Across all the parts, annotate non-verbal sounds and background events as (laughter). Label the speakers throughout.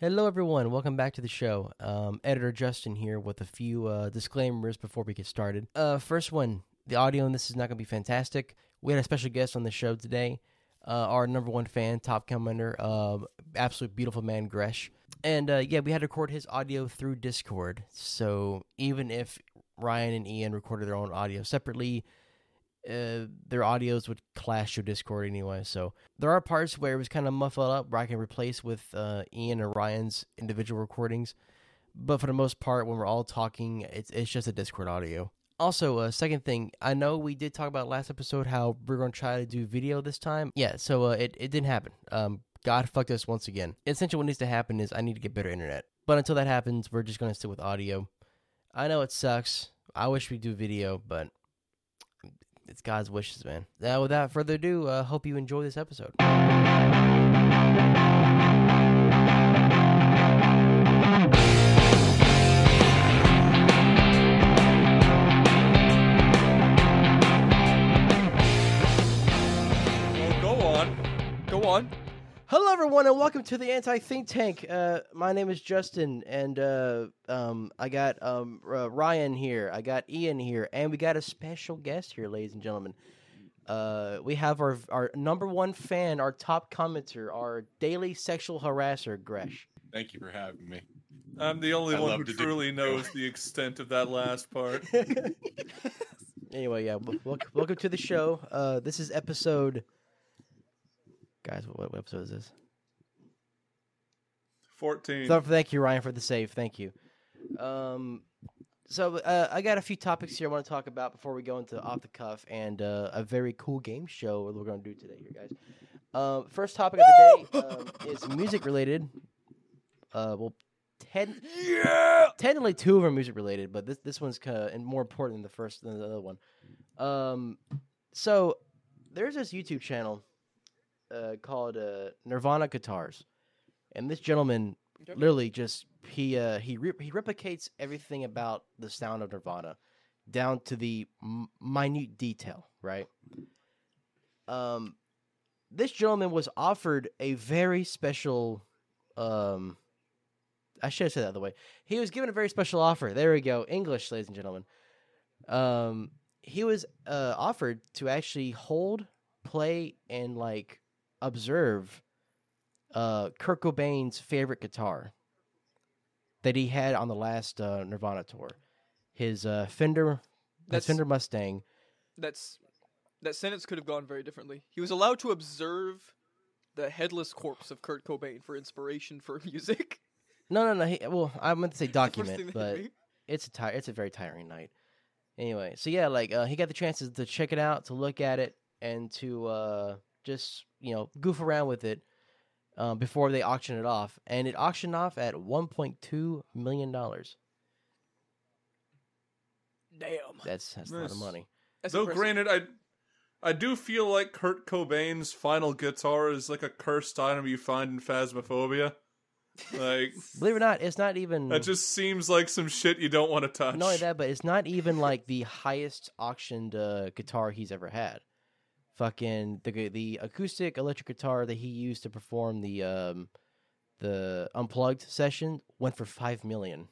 Speaker 1: Hello, everyone. Welcome back to the show. Um, Editor Justin here with a few uh, disclaimers before we get started. Uh, first one the audio in this is not going to be fantastic. We had a special guest on the show today, uh, our number one fan, top commander, uh, absolute beautiful man, Gresh. And uh, yeah, we had to record his audio through Discord. So even if Ryan and Ian recorded their own audio separately, uh, their audios would clash through Discord anyway. So there are parts where it was kind of muffled up where I can replace with uh, Ian or Ryan's individual recordings. But for the most part, when we're all talking, it's it's just a Discord audio. Also, uh, second thing, I know we did talk about last episode how we're going to try to do video this time. Yeah, so uh, it it didn't happen. Um, God fucked us once again. Essentially, what needs to happen is I need to get better internet. But until that happens, we're just going to stick with audio. I know it sucks. I wish we do video, but it's God's wishes, man. Now, without further ado, uh, hope you enjoy this episode.
Speaker 2: Well, go on. Go on.
Speaker 1: Hello, everyone, and welcome to the Anti Think Tank. Uh, my name is Justin, and uh, um, I got um, uh, Ryan here, I got Ian here, and we got a special guest here, ladies and gentlemen. Uh, we have our our number one fan, our top commenter, our daily sexual harasser, Gresh.
Speaker 3: Thank you for having me.
Speaker 2: I'm the only
Speaker 3: I
Speaker 2: one who
Speaker 3: to do-
Speaker 2: truly knows the extent of that last part. (laughs)
Speaker 1: anyway, yeah, w- welcome, welcome to the show. Uh, this is episode. Guys, what, what episode is this?
Speaker 2: 14.
Speaker 1: So, thank you, Ryan, for the save. Thank you. Um, so uh, I got a few topics here I want to talk about before we go into off the cuff and uh, a very cool game show that we're going to do today, here, guys. Um, first topic of the day (laughs) um, is music related. Uh, well, ten,
Speaker 2: yeah!
Speaker 1: technically two of them are music related, but this this one's kind of more important than the first than the other one. Um, so there's this YouTube channel uh, called uh, Nirvana Guitars, and this gentleman literally just he uh, he re- he replicates everything about the sound of Nirvana down to the m- minute detail, right? Um, this gentleman was offered a very special um I should have said that the way. He was given a very special offer. There we go. English, ladies and gentlemen. Um, he was uh, offered to actually hold, play, and like observe uh, Kurt Cobain's favorite guitar that he had on the last uh, Nirvana tour. His uh, Fender,
Speaker 4: That's-
Speaker 1: Fender Mustang.
Speaker 4: That's that sentence could have gone very differently. He was allowed to observe the headless corpse of Kurt Cobain for inspiration for (laughs) music.
Speaker 1: No, no, no. He, well, I meant to say
Speaker 4: That's (laughs) the first
Speaker 1: document, but it's a it's a very tiring night. Anyway, so yeah, like uh, he got the chances to check it out, to look at it, and to uh, just you know goof around with it um, before they auction it off, and it auctioned off at one point two million dollars.
Speaker 4: damn.
Speaker 1: That's that's a lot of money.
Speaker 4: That's
Speaker 2: Though
Speaker 4: impressive.
Speaker 2: granted, I I do feel like Kurt Cobain's final guitar is like a cursed item you find in Phasmophobia. Like
Speaker 1: Believe it or not, it's not even
Speaker 2: that just seems like some shit you don't want to touch.
Speaker 1: not only that, but it's not even like the highest auctioned uh, guitar he's ever had. Fucking the the acoustic electric guitar that he used to perform the um the unplugged session went for five million.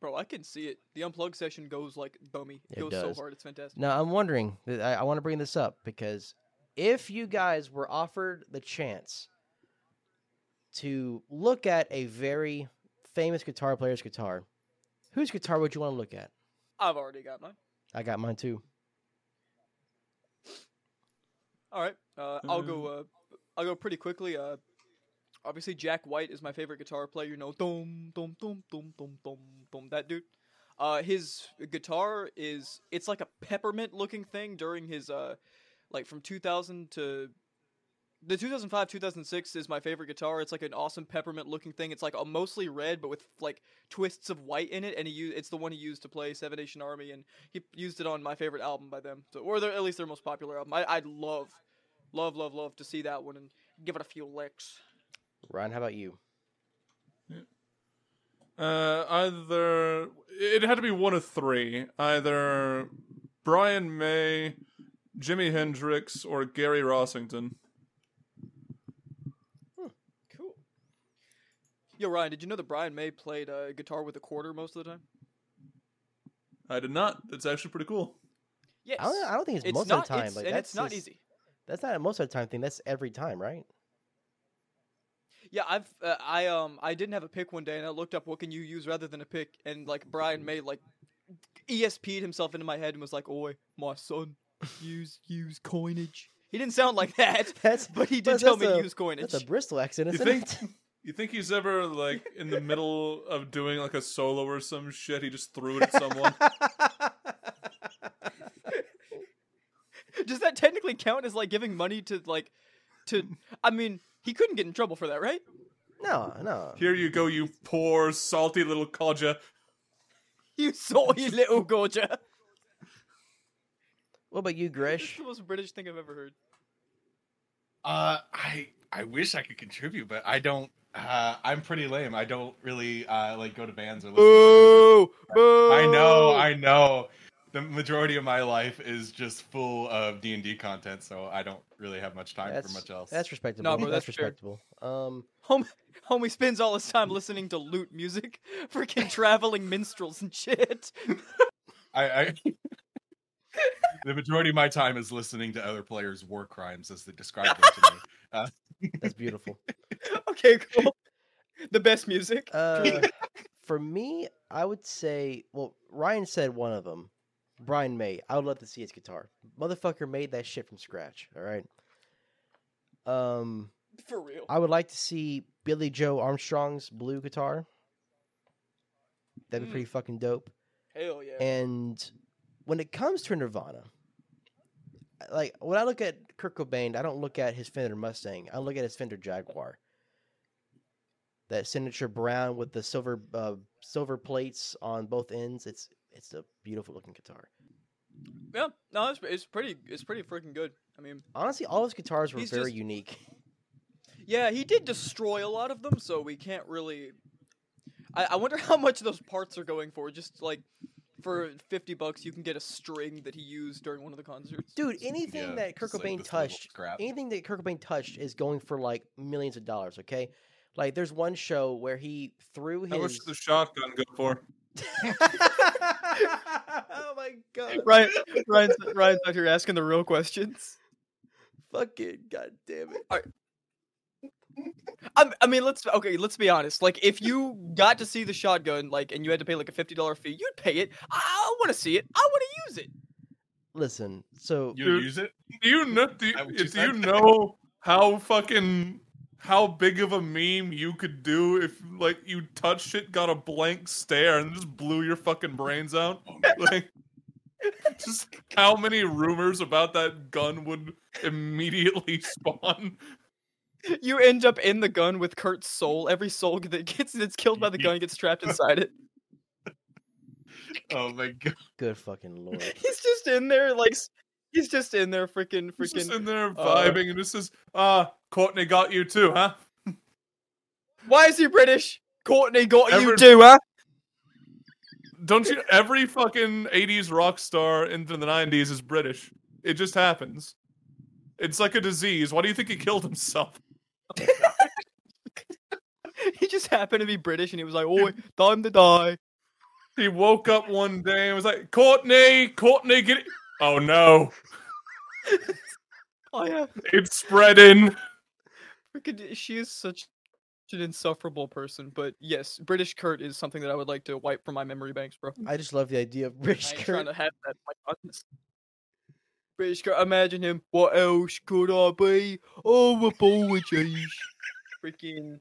Speaker 4: Bro, I can see it. The unplugged session goes like bummy. It,
Speaker 1: It
Speaker 4: goes
Speaker 1: does.
Speaker 4: so hard. It's fantastic.
Speaker 1: Now I'm wondering. I, I want to bring this up because if you guys were offered the chance to look at a very famous guitar player's guitar, whose guitar would you want to look at?
Speaker 4: I've already got mine.
Speaker 1: I got mine too.
Speaker 4: All right. Uh, I'll go. Uh, I'll go pretty quickly. Uh, obviously Jack White is my favorite guitar player. You know, dum dum dum dum dum dum dum. That dude. Uh, his guitar is it's like a peppermint looking thing during his uh, like from 2000 to the 2005 2006 is my favorite guitar. It's like an awesome peppermint looking thing. It's like a mostly red but with like twists of white in it, and he u- it's the one he used to play Seven Nation Army, and he used it on my favorite album by them, so, or their, at least their most popular album. I I'd love, love, love, love to see that one and give it a few licks.
Speaker 1: Ryan, how about you?
Speaker 2: Uh, either it had to be one of three. Either Brian May, Jimi Hendrix, or Gary Rossington.
Speaker 4: Yo, Ryan, did you know that Brian May played uh, guitar with a quarter most of the time?
Speaker 2: I did not. That's actually pretty cool.
Speaker 4: Yes.
Speaker 1: I don't, I don't think it's,
Speaker 4: it's
Speaker 1: most
Speaker 4: not,
Speaker 1: of the time.
Speaker 4: it's-
Speaker 1: like
Speaker 4: and
Speaker 1: that's
Speaker 4: it's not
Speaker 1: just-
Speaker 4: easy.
Speaker 1: That's not a most of the time thing. That's every time, right?
Speaker 4: Yeah, I've uh, I um I didn't have a pick one day, and I looked up what can you use rather than a pick, and like Brian May like ESP'd himself into my head and was like, "Oi, my son, use use coinage." He didn't sound like (laughs) that,
Speaker 1: That's
Speaker 4: but he did tell me
Speaker 1: a-
Speaker 4: use coinage.
Speaker 1: That's a Bristol accent, isn't
Speaker 2: think?
Speaker 1: it? (laughs)
Speaker 2: You think he's ever like in the middle of doing like a solo or some shit? He just threw it at someone. (laughs)
Speaker 4: Does that technically count as like giving money to like to? I mean, he couldn't get in trouble for that, right?
Speaker 1: no, no.
Speaker 2: Here you go, you poor salty little codger.
Speaker 4: You salty little gorger.
Speaker 1: What about you,
Speaker 4: That's
Speaker 1: Gresh?
Speaker 4: the most British thing I've ever heard.
Speaker 3: Uh, I I wish I could contribute, but I don't. Uh, I'm pretty lame. I don't really uh, like go to bands or listen.
Speaker 4: Boo! Boo!
Speaker 3: I know, I know. The majority of my life is just full of D and D content, so I don't really have much time
Speaker 1: That's
Speaker 3: for much else.
Speaker 1: That's respectable.
Speaker 4: No, bro,
Speaker 1: that's,
Speaker 4: that's
Speaker 1: respectable. Um,
Speaker 4: Homie, homie spends all his time listening to lute music, (laughs) freaking traveling minstrels and shit.
Speaker 3: I, I (laughs) the majority of my time is listening to other players' war crimes as they describe them to me. (laughs) Uh,
Speaker 1: that's beautiful. (laughs)
Speaker 4: okay, cool. The best music.
Speaker 1: Uh, for me, I would say, well, Ryan said one of them. Brian May. I would love to see his guitar. Motherfucker made that shit from scratch. All right. Um,
Speaker 4: For real.
Speaker 1: I would like to see Billie Joe Armstrong's blue guitar. That'd be
Speaker 4: Mm.
Speaker 1: pretty fucking dope.
Speaker 4: Hell yeah.
Speaker 1: And when it comes to Nirvana, like when I look at Kurt Cobain, I don't look at his Fender Mustang. I look at his Fender Jaguar. That signature brown with the silver uh, silver plates on both ends. It's it's a beautiful looking guitar.
Speaker 4: yeah, no, it's, it's pretty. It's pretty freaking good. I mean,
Speaker 1: Honestly, all his guitars were very
Speaker 4: just-
Speaker 1: unique.
Speaker 4: yeah, he did destroy a lot of them, so we can't really. I, I wonder (laughs) how much those parts are going for. Just like for fifty bucks, you can get a string that he used during one of the concerts.
Speaker 1: Dude, anything
Speaker 3: Yeah,
Speaker 1: that Kurt
Speaker 3: just like
Speaker 1: Cobain
Speaker 3: this little
Speaker 1: touched,
Speaker 3: scrap.
Speaker 1: anything that Kurt Cobain touched is going for like millions of dollars. Okay, like there's one show where he threw
Speaker 2: How much
Speaker 1: his.
Speaker 2: does the shotgun go for? (laughs)
Speaker 1: oh my god!
Speaker 4: Ryan, Ryan's, Ryan's out here asking the real questions.
Speaker 1: Fucking god damn it!
Speaker 4: I, I mean, let's okay. Let's be honest. Like, if you got to see the shotgun, like, and you had to pay like a fifty dollar fee, you'd pay it. I, I want to see it. I want to use it.
Speaker 1: Listen, so
Speaker 3: you use it?
Speaker 2: Do you know? Do you,
Speaker 3: you
Speaker 2: do you know how fucking how big of a meme you could do if like you touched it, got a blank stare, and just blew your fucking brains out? (laughs) (laughs) like, just how many rumors about that gun would immediately (laughs) spawn?
Speaker 4: You end up in the gun with Kurt's soul. Every soul that gets that's killed by the (laughs) gun gets trapped inside it.
Speaker 3: Oh my god!
Speaker 1: good fucking lord.
Speaker 4: He's just in there, like he's just in there, freaking,
Speaker 2: He's just in there
Speaker 4: uh,
Speaker 2: vibing, and this is ah, Courtney got you too, huh? (laughs)
Speaker 4: Why is he British? Courtney got you too, huh?
Speaker 2: Don't you? Every fucking '80s rock star into the '90s is British. It just happens. It's like a disease. Why do you think he killed himself? (laughs)
Speaker 4: He just happened to be British, and he was like, "Oh, (laughs) time to die."
Speaker 2: He woke up one day and was like, "Courtney, Courtney, get it!" Oh no, (laughs)
Speaker 4: Oh uh yeah,
Speaker 2: it's spreading.
Speaker 4: freaking. Eh, she is such an insufferable person, but yes, British Kurt is something that I would like to wipe from my memory banks, bro.
Speaker 1: I just love the idea of British
Speaker 4: I ain't trying
Speaker 1: Kurt.
Speaker 4: to have that in my conscience. British imagine him. What else could I be? Oh, apologies. freaking,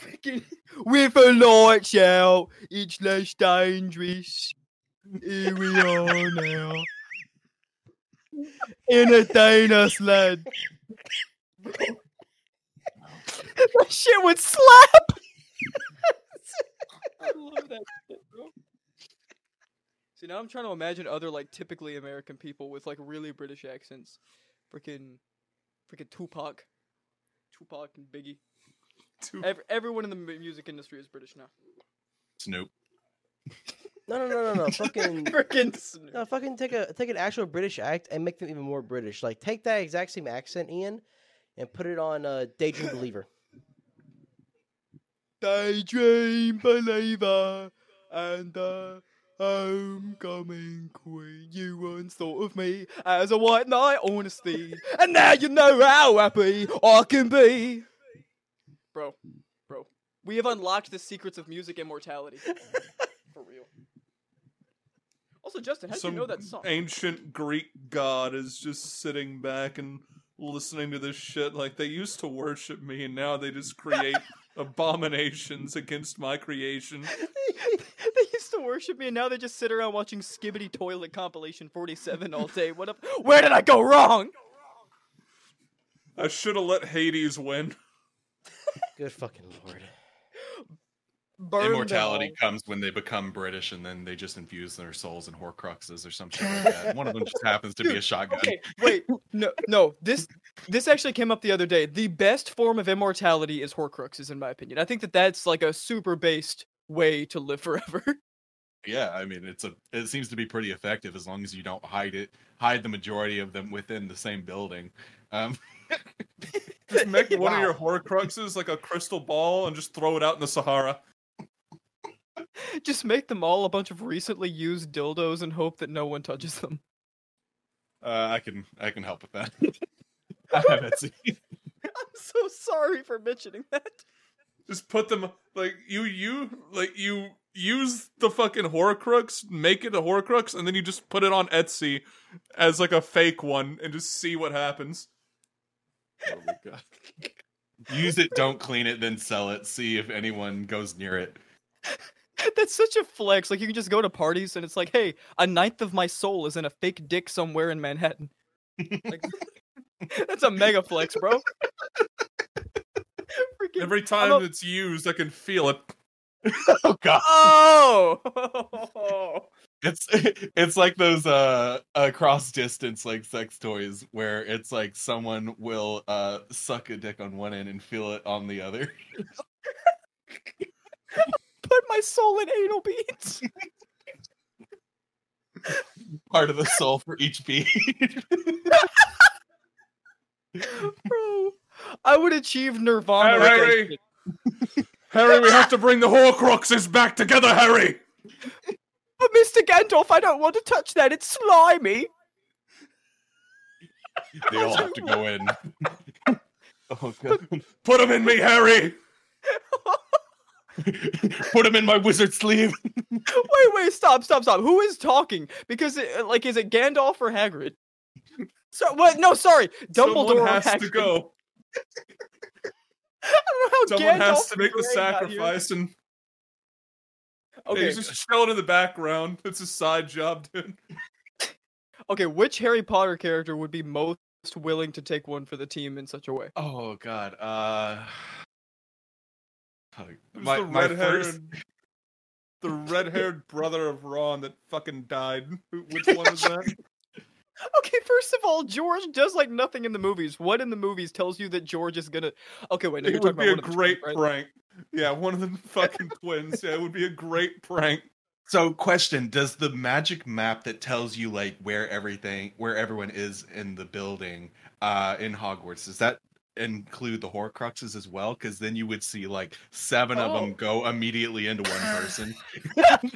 Speaker 4: freaking, with the lights out, it's less dangerous. Here we are now. Entertain us, lad. that shit would slap. I love that shit. See, now I'm trying to imagine other like typically American people with like really British accents. Freaking, freaking Tupac, Tupac and Biggie. Every, everyone in the mu- music industry is British now.
Speaker 3: Snoop.
Speaker 1: No, no, no, no, no. (laughs) Fucking
Speaker 4: Freaking Snoop.
Speaker 1: no. Fucking take a take an actual British act and make them even more British. Like take that exact same accent, Ian, and put it on uh, Daydream Believer.
Speaker 4: daydream believer and the homecoming queen. You once thought of me as a white knight honesty, and now you know how happy I can be. Bro, bro, we have unlocked the secrets of music immortality. (laughs) For real. Also, Justin, how did
Speaker 2: Some
Speaker 4: you know that song?
Speaker 2: ancient Greek god is just sitting back and listening to this shit. Like they used to worship me, and now they just create (laughs) abominations against my creation. (laughs)
Speaker 4: they used to worship me, and now they just sit around watching Skibidi Toilet compilation 47 all day. What up? Where did I go wrong?
Speaker 2: I should have let Hades win.
Speaker 1: Good fucking lord.
Speaker 4: Burn
Speaker 3: Immortality
Speaker 4: them
Speaker 3: comes when they become British and then they just infuse their souls in Horcruxes or something like that. One of them just (laughs) happens to be a shotgun.
Speaker 4: Okay, wait, (laughs) no, no. This this actually came up the other day. The best form of immortality is Horcruxes, in my opinion. I think that that's like a super based way to live forever. (laughs)
Speaker 3: Yeah, I mean it's a it seems to be pretty effective as long as you don't hide it hide the majority of them within the same building. Um
Speaker 2: Just make one of your Horcruxes like a crystal ball and just throw it out in the Sahara. (laughs)
Speaker 4: just make them all a bunch of recently used dildos and hope that no one touches them.
Speaker 3: uh, I can I can help with that. (laughs) I have Etsy. (laughs)
Speaker 4: I'm so sorry for mentioning that.
Speaker 2: Just put them like you you like you use the fucking Horcrux, make it a Horcrux, and then you just put it on Etsy as like a fake one and just see what happens.
Speaker 3: Oh my god. Use it, don't clean it, then sell it. See if anyone goes near it. (laughs)
Speaker 4: That's such a flex. Like you can just go to parties and it's like, hey, a ninth of my soul is in a fake dick somewhere in Manhattan. Like, (laughs) that's a mega flex, bro. (laughs) Freaking-
Speaker 2: Every time
Speaker 4: a-
Speaker 2: it's used, I can feel it.
Speaker 3: Oh god.
Speaker 4: Oh,
Speaker 3: It's it's like those uh, uh cross distance like sex toys where it's like someone will uh suck a dick on one end and feel it on the other.
Speaker 4: Put my soul in anal beads.
Speaker 3: Part of the soul for each bead.
Speaker 4: Bro, I would achieve nirvana.
Speaker 2: Hey,
Speaker 4: with
Speaker 2: Harry. Harry, we have to bring the Horcruxes back together, Harry.
Speaker 4: But Mr. Gandalf, I don't want to touch that. It's slimy.
Speaker 3: they all have to go in. oh god.
Speaker 2: Put them in me, Harry. (laughs) (laughs)
Speaker 3: Put him in my wizard sleeve. (laughs)
Speaker 4: wait, wait, stop, stop, stop. Who is talking? Because, it, like, is it Gandalf or Hagrid? So, what? No, sorry, Dumbledore
Speaker 2: Someone has
Speaker 4: Hagrid.
Speaker 2: to go. (laughs)
Speaker 4: I don't know how
Speaker 2: Someone
Speaker 4: Gandalf
Speaker 2: has to make the
Speaker 4: and Grey got here.
Speaker 2: sacrifice, and
Speaker 4: Okay,
Speaker 2: he's just chilling in the background. It's a side job, dude.
Speaker 4: okay. Which Harry Potter character would be most willing to take one for the team in such a way?
Speaker 3: Oh god. Uh my,
Speaker 2: the
Speaker 3: my
Speaker 2: red-haired,
Speaker 3: first (laughs)
Speaker 2: the red-haired brother of Ron that fucking died. Which one is that? (laughs)
Speaker 4: Okay, first of all, George does like nothing in the movies. What in the movies tells you that George is gonna? Okay, wait, no, you're
Speaker 2: it would be a
Speaker 4: about one
Speaker 2: great
Speaker 4: twins, right?
Speaker 2: prank. Yeah, one of the (laughs) fucking twins. Yeah, it would be a great prank.
Speaker 3: So, question: Does the magic map that tells you like where everything, where everyone is in the building, uh, in Hogwarts, does that include the Horcruxes as well? Because then you would see like seven of
Speaker 4: Oh.
Speaker 3: them go immediately into one person. (laughs)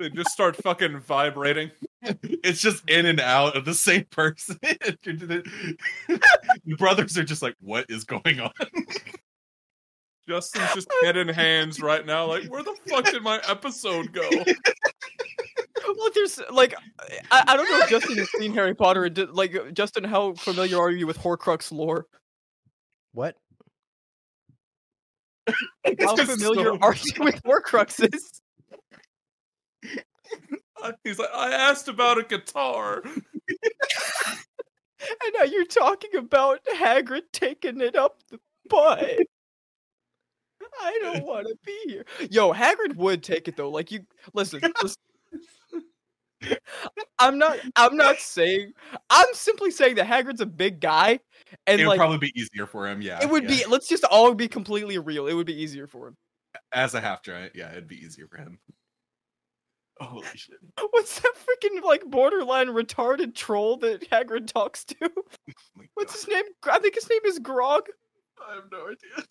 Speaker 2: They just start fucking vibrating.
Speaker 3: it's just in and out of the same person. (laughs) (laughs) the brothers are just like, "What is going on?"
Speaker 2: Justin's just head in hands right now. Like, where the fuck did my episode go? (laughs)
Speaker 4: Well, there's like, I, I don't know if Justin has seen Harry Potter. and did- Like, Justin, how familiar are you with Horcrux lore?
Speaker 1: What?
Speaker 4: How (laughs) familiar
Speaker 2: so-
Speaker 4: are you with Horcruxes? (laughs)
Speaker 2: Uh, he's like, I asked about a guitar.
Speaker 4: And now you're talking about Hagrid taking it up the butt. I don't (laughs) want to be here. Yo, Hagrid would take it though. Like you, listen. listen. I'm not. I'm not saying. I'm simply saying that Hagrid's a big guy, and
Speaker 3: it would
Speaker 4: like
Speaker 3: probably be easier for him. Yeah,
Speaker 4: it would
Speaker 3: yeah.
Speaker 4: be. Let's just all be completely real. It would be easier for him.
Speaker 3: as a half giant. Yeah, it'd be easier for him. Holy shit! (laughs)
Speaker 4: What's that freaking like borderline retarded troll that Hagrid talks to? (laughs)
Speaker 3: Oh
Speaker 4: What's his name? I think his name is Grog.
Speaker 3: I have no idea.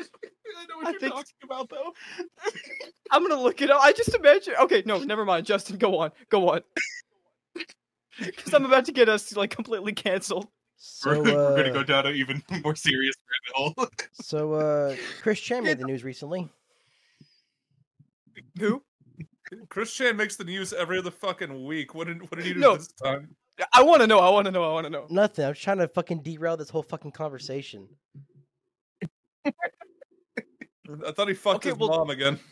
Speaker 3: Know what
Speaker 4: I
Speaker 3: you're
Speaker 4: think-
Speaker 3: talking about, though. (laughs)
Speaker 4: I'm gonna look it up. I just imagine. Okay, no, never mind. Justin, go on. Go on. (laughs) Because I'm about to get us like completely canceled.
Speaker 1: So,
Speaker 3: we're, we're gonna
Speaker 1: uh,
Speaker 3: go down an even (laughs) more serious rabbit hole.
Speaker 1: so uh, Chris Chan made the news recently.
Speaker 4: Who?
Speaker 2: Chris Chan makes the news every other fucking week. What did what did he do
Speaker 4: No.
Speaker 2: this time?
Speaker 4: I want to know. I want to know. I want to know.
Speaker 1: Nothing. I was trying to fucking derail this whole fucking conversation.
Speaker 2: I thought he fucked
Speaker 4: Okay,
Speaker 2: his
Speaker 4: well-
Speaker 2: mom again. (laughs)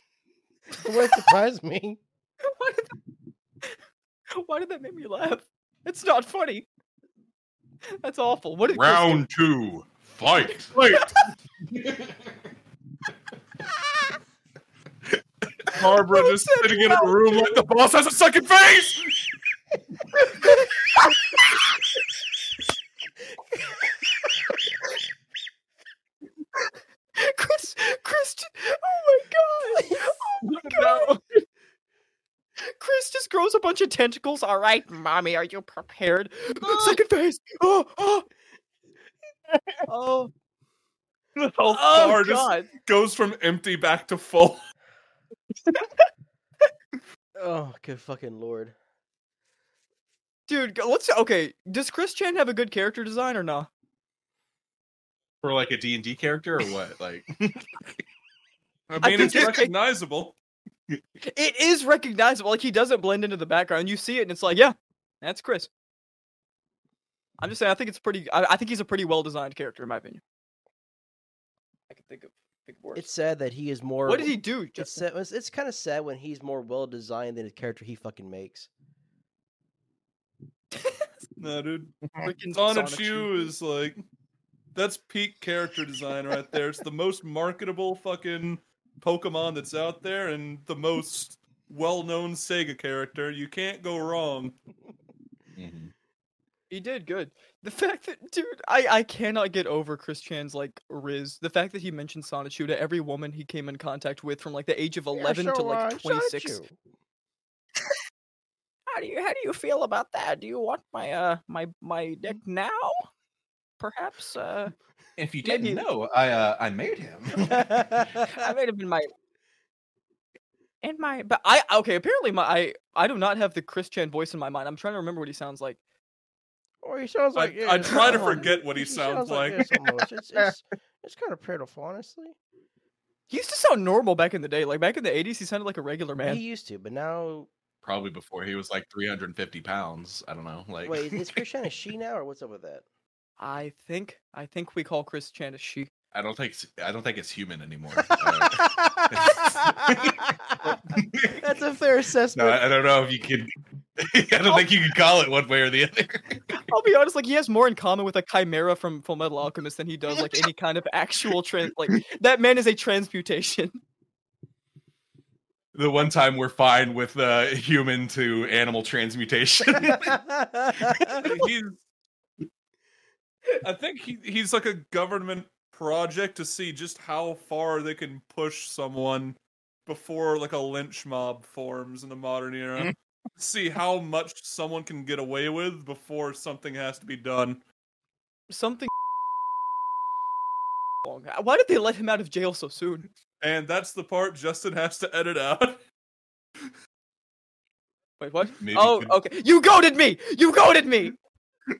Speaker 1: It surprised me. (laughs)
Speaker 4: Why did, that... Why did that make me laugh? It's not funny. That's awful. What did Chris?
Speaker 3: Round two, fight. (laughs)
Speaker 2: Wait, Barbara
Speaker 4: Who
Speaker 2: just
Speaker 4: said
Speaker 2: sitting in a room like the boss has a second face.
Speaker 4: Chris, Christian. Oh my god. Oh my (laughs) god. Chris just grows a bunch of tentacles. All right, mommy, are you prepared? Ah. Second phase. Oh, oh. (laughs) Oh,
Speaker 2: The health
Speaker 4: oh
Speaker 2: bar just
Speaker 4: god.
Speaker 2: goes from empty back to full. (laughs)
Speaker 1: Oh, good fucking lord.
Speaker 4: Dude, let's okay. Does Chris Chan have a good character design or not?
Speaker 3: For like a D and D character or what? Like, (laughs)
Speaker 2: I
Speaker 4: I
Speaker 2: mean,
Speaker 4: think
Speaker 2: it's
Speaker 4: just-
Speaker 2: recognizable.
Speaker 4: It is recognizable. Like he doesn't blend into the background. You see it, and it's like, yeah, that's Chris. I'm just saying. I think it's pretty. I, I think he's a pretty well designed character, in my opinion. I can think of think of worse.
Speaker 1: It's sad that he is more.
Speaker 4: what did he do?
Speaker 1: It's it's, it's kind of sad when he's more well designed than the character he fucking makes. (laughs)
Speaker 2: No, dude.
Speaker 4: Freaking
Speaker 2: Sonic Sonichu is like that's peak character design right there. It's the most marketable fucking Pokemon that's out there and the most well-known Sega character. You can't go wrong.
Speaker 3: mhm.
Speaker 4: He did good. The fact that, dude, I I cannot get over Chris Chan's like Riz. The fact that he mentioned Sonichu to every woman he came in contact with from like the age of eleven to like twenty six. How do you how do you feel about that? Do you want my uh my my dick now? Perhaps uh
Speaker 3: If you didn't know, I uh, I made him. (laughs)
Speaker 4: I might have been my in my but I okay apparently my I I do not have the Chris Chan voice in my mind. I'm trying to remember what he sounds like.
Speaker 1: Or he sounds
Speaker 2: I-
Speaker 1: like.
Speaker 2: I try to
Speaker 1: oh, (laughs)
Speaker 2: forget what he sounds like.
Speaker 1: this almost. It's, it's, (laughs) it's kind of pitiful, honestly.
Speaker 4: He used to sound normal back in the day. Like back in the 80s, he sounded like a regular man.
Speaker 1: He used to, but now.
Speaker 3: Probably before he was like 350 pounds. I don't know. Like,
Speaker 1: Wait, is Chris Christian a she now, or what's up with that?
Speaker 4: I think I think we call Chris Chan a she.
Speaker 3: I don't think it's- I don't think it's human anymore. Uh, (laughs)
Speaker 1: That's a fair (laughs)
Speaker 3: no,
Speaker 1: assessment.
Speaker 3: I I don't know if you can. (laughs) I don't think you can call it one way or the other.
Speaker 4: I'll be honest, like he has more in common with a chimera from Full Metal Alchemist than he does like any kind of actual trans. Like that man is a transmutation.
Speaker 3: the one time we're fine with uh, human to animal transmutation.
Speaker 2: he's I think he, he's like a government project to see just how far they can push someone before like a lynch mob forms in the modern era. Mm-hmm. see how much someone can get away with before something has to be done.
Speaker 4: Something. wrong. Why did they let him out of jail so soon?
Speaker 2: And that's the part Justin has to edit out.
Speaker 4: Wait, what?
Speaker 3: Maybe
Speaker 4: oh,
Speaker 3: could-
Speaker 4: okay. You goaded me. You goaded me. (laughs)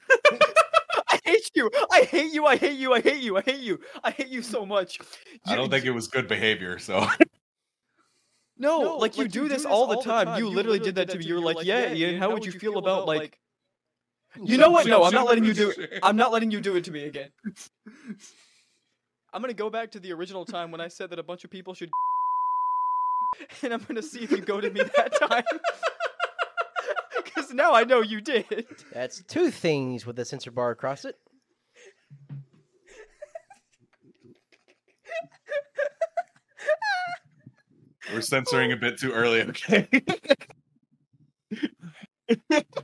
Speaker 4: I hate you. I hate you. I hate you. I hate you. I hate you. I hate you so much.
Speaker 3: I don't think it was good behavior. So
Speaker 4: No,
Speaker 1: No,
Speaker 4: like you do this all the time. You literally did that to me. You were like, "Yeah, Ian, how would you feel about like?" You know what? No, I'm not letting you do it. I'm not letting you do it to me again. I'm gonna go back to the original time when I said that a bunch of people should, (laughs) and I'm gonna see if you go to me that (laughs) time. (laughs) Because now I know you did.
Speaker 1: That's two things with a censor bar across it.
Speaker 3: we're censoring a bit too early. Okay. (laughs)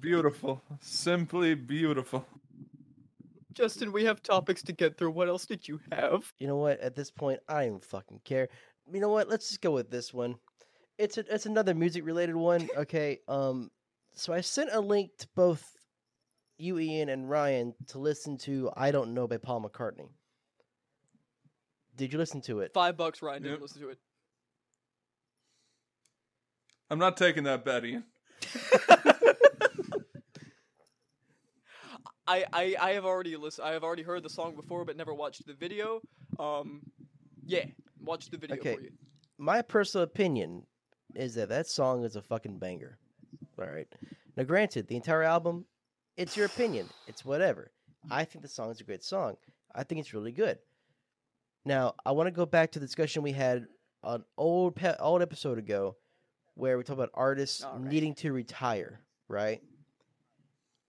Speaker 2: Beautiful. Simply beautiful.
Speaker 4: Justin, we have topics to get through. What else did you have?
Speaker 1: You know what? At this point, I don't fucking care. You know what? Let's just go with this one. It's a, it's another music related one. Okay. Um. So I sent a link to both you, Ian, and Ryan to listen to "I Don't Know" by Paul McCartney. Did you listen to it?
Speaker 4: Five bucks, Ryan didn't
Speaker 2: Yep.
Speaker 4: listen to it.
Speaker 2: I'm not taking that bet, Ian. (laughs)
Speaker 4: I, I I have already listened. I have already heard the song before, but never watched the video. Um, yeah, watch the video
Speaker 1: Okay.
Speaker 4: for you.
Speaker 1: My personal opinion is that that song is a fucking banger. All right. Now, granted, the entire album, it's your opinion. It's whatever. I think the song is a great song. I think it's really good. Now, I want to go back to the discussion we had an old pe- old episode ago, where we talked about artists
Speaker 4: All right.
Speaker 1: needing to retire. Right.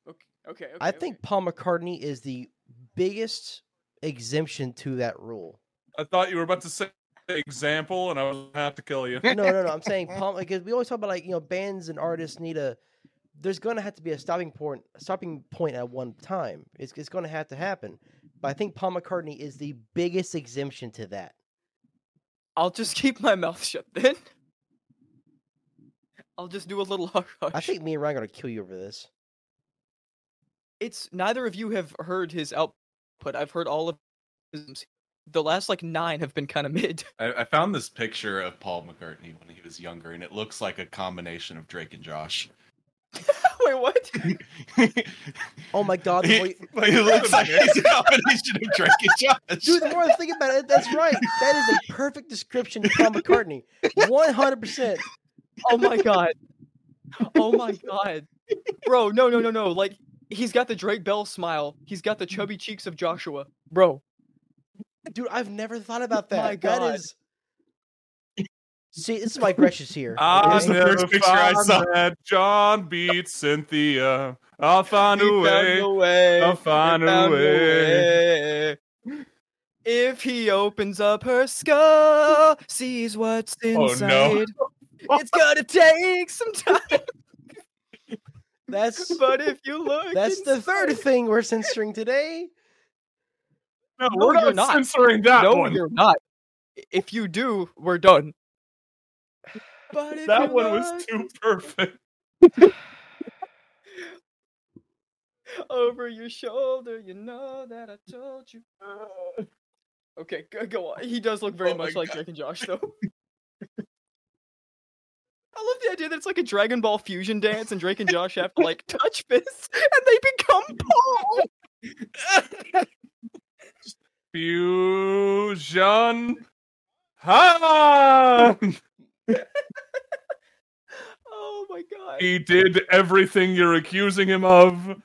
Speaker 4: Okay, okay. okay
Speaker 1: I
Speaker 4: okay.
Speaker 1: think Paul McCartney is the biggest exemption to that rule.
Speaker 2: I thought you were about to say example, and I was gonna have to kill you.
Speaker 1: no, no, no. I'm (laughs) saying Paul because we always talk about like you know bands and artists need a. There's going to have to be a stopping point, stopping point at one time. It's it's going to have to happen. But I think Paul McCartney is the biggest exemption to that.
Speaker 4: I'll just (laughs) keep my mouth shut then. I'll just do a little hush hush.
Speaker 1: I think me and Ryan are going to kill you over this.
Speaker 4: it's neither of you have heard his output. I've heard all of his. The last like nine have been kind of mid. (laughs)
Speaker 3: I, I found this picture of Paul McCartney when he was younger, and it looks like a combination of Drake and Josh. (laughs)
Speaker 4: Wait, what? (laughs)
Speaker 1: Oh my god! The
Speaker 3: he,
Speaker 1: more you-
Speaker 3: he looks like he's a combination of Drake and Josh.
Speaker 1: Dude, the more I think about it, that's right. That is a perfect description of Paul McCartney. One hundred percent.
Speaker 4: Oh my god. Oh my god. Bro, no, no, no, no. Like he's got the Drake Bell smile. He's got the chubby cheeks of Joshua. Bro.
Speaker 1: Dude, I've never thought about (laughs) that.
Speaker 4: My
Speaker 1: That
Speaker 4: God.
Speaker 1: is. See, this is why Gresh is here. (laughs)
Speaker 2: I
Speaker 3: Here's the
Speaker 2: never
Speaker 3: first picture I
Speaker 2: found
Speaker 3: saw.
Speaker 2: that John beats Cynthia. I'll (laughs) find
Speaker 4: He
Speaker 2: a way.
Speaker 4: a way.
Speaker 2: I'll find a
Speaker 4: found
Speaker 2: way.
Speaker 4: way. If he opens up her skull, sees what's
Speaker 2: Oh,
Speaker 4: inside,
Speaker 2: no.
Speaker 4: it's gonna take some time.
Speaker 1: That's
Speaker 4: But if you look,
Speaker 1: that's the third thing we're censoring today.
Speaker 2: No,
Speaker 4: No,
Speaker 2: we're
Speaker 4: you're
Speaker 2: not,
Speaker 4: not.
Speaker 2: censoring that
Speaker 4: no,
Speaker 2: one.
Speaker 4: you're not. If you do, we're done. But (laughs)
Speaker 2: That
Speaker 4: you
Speaker 2: one was too perfect. (laughs)
Speaker 4: over your shoulder, you know that I told you. Okay, go, go on. He does look very
Speaker 2: Oh
Speaker 4: much like
Speaker 2: God.
Speaker 4: Drake and Josh, though. (laughs) I love the idea that it's like a Dragon Ball fusion dance, and Drake and Josh have to like touch fists, and they become Paul.
Speaker 2: Fusion. Ha! (laughs)
Speaker 4: Oh my god!
Speaker 2: He did everything you're accusing him of.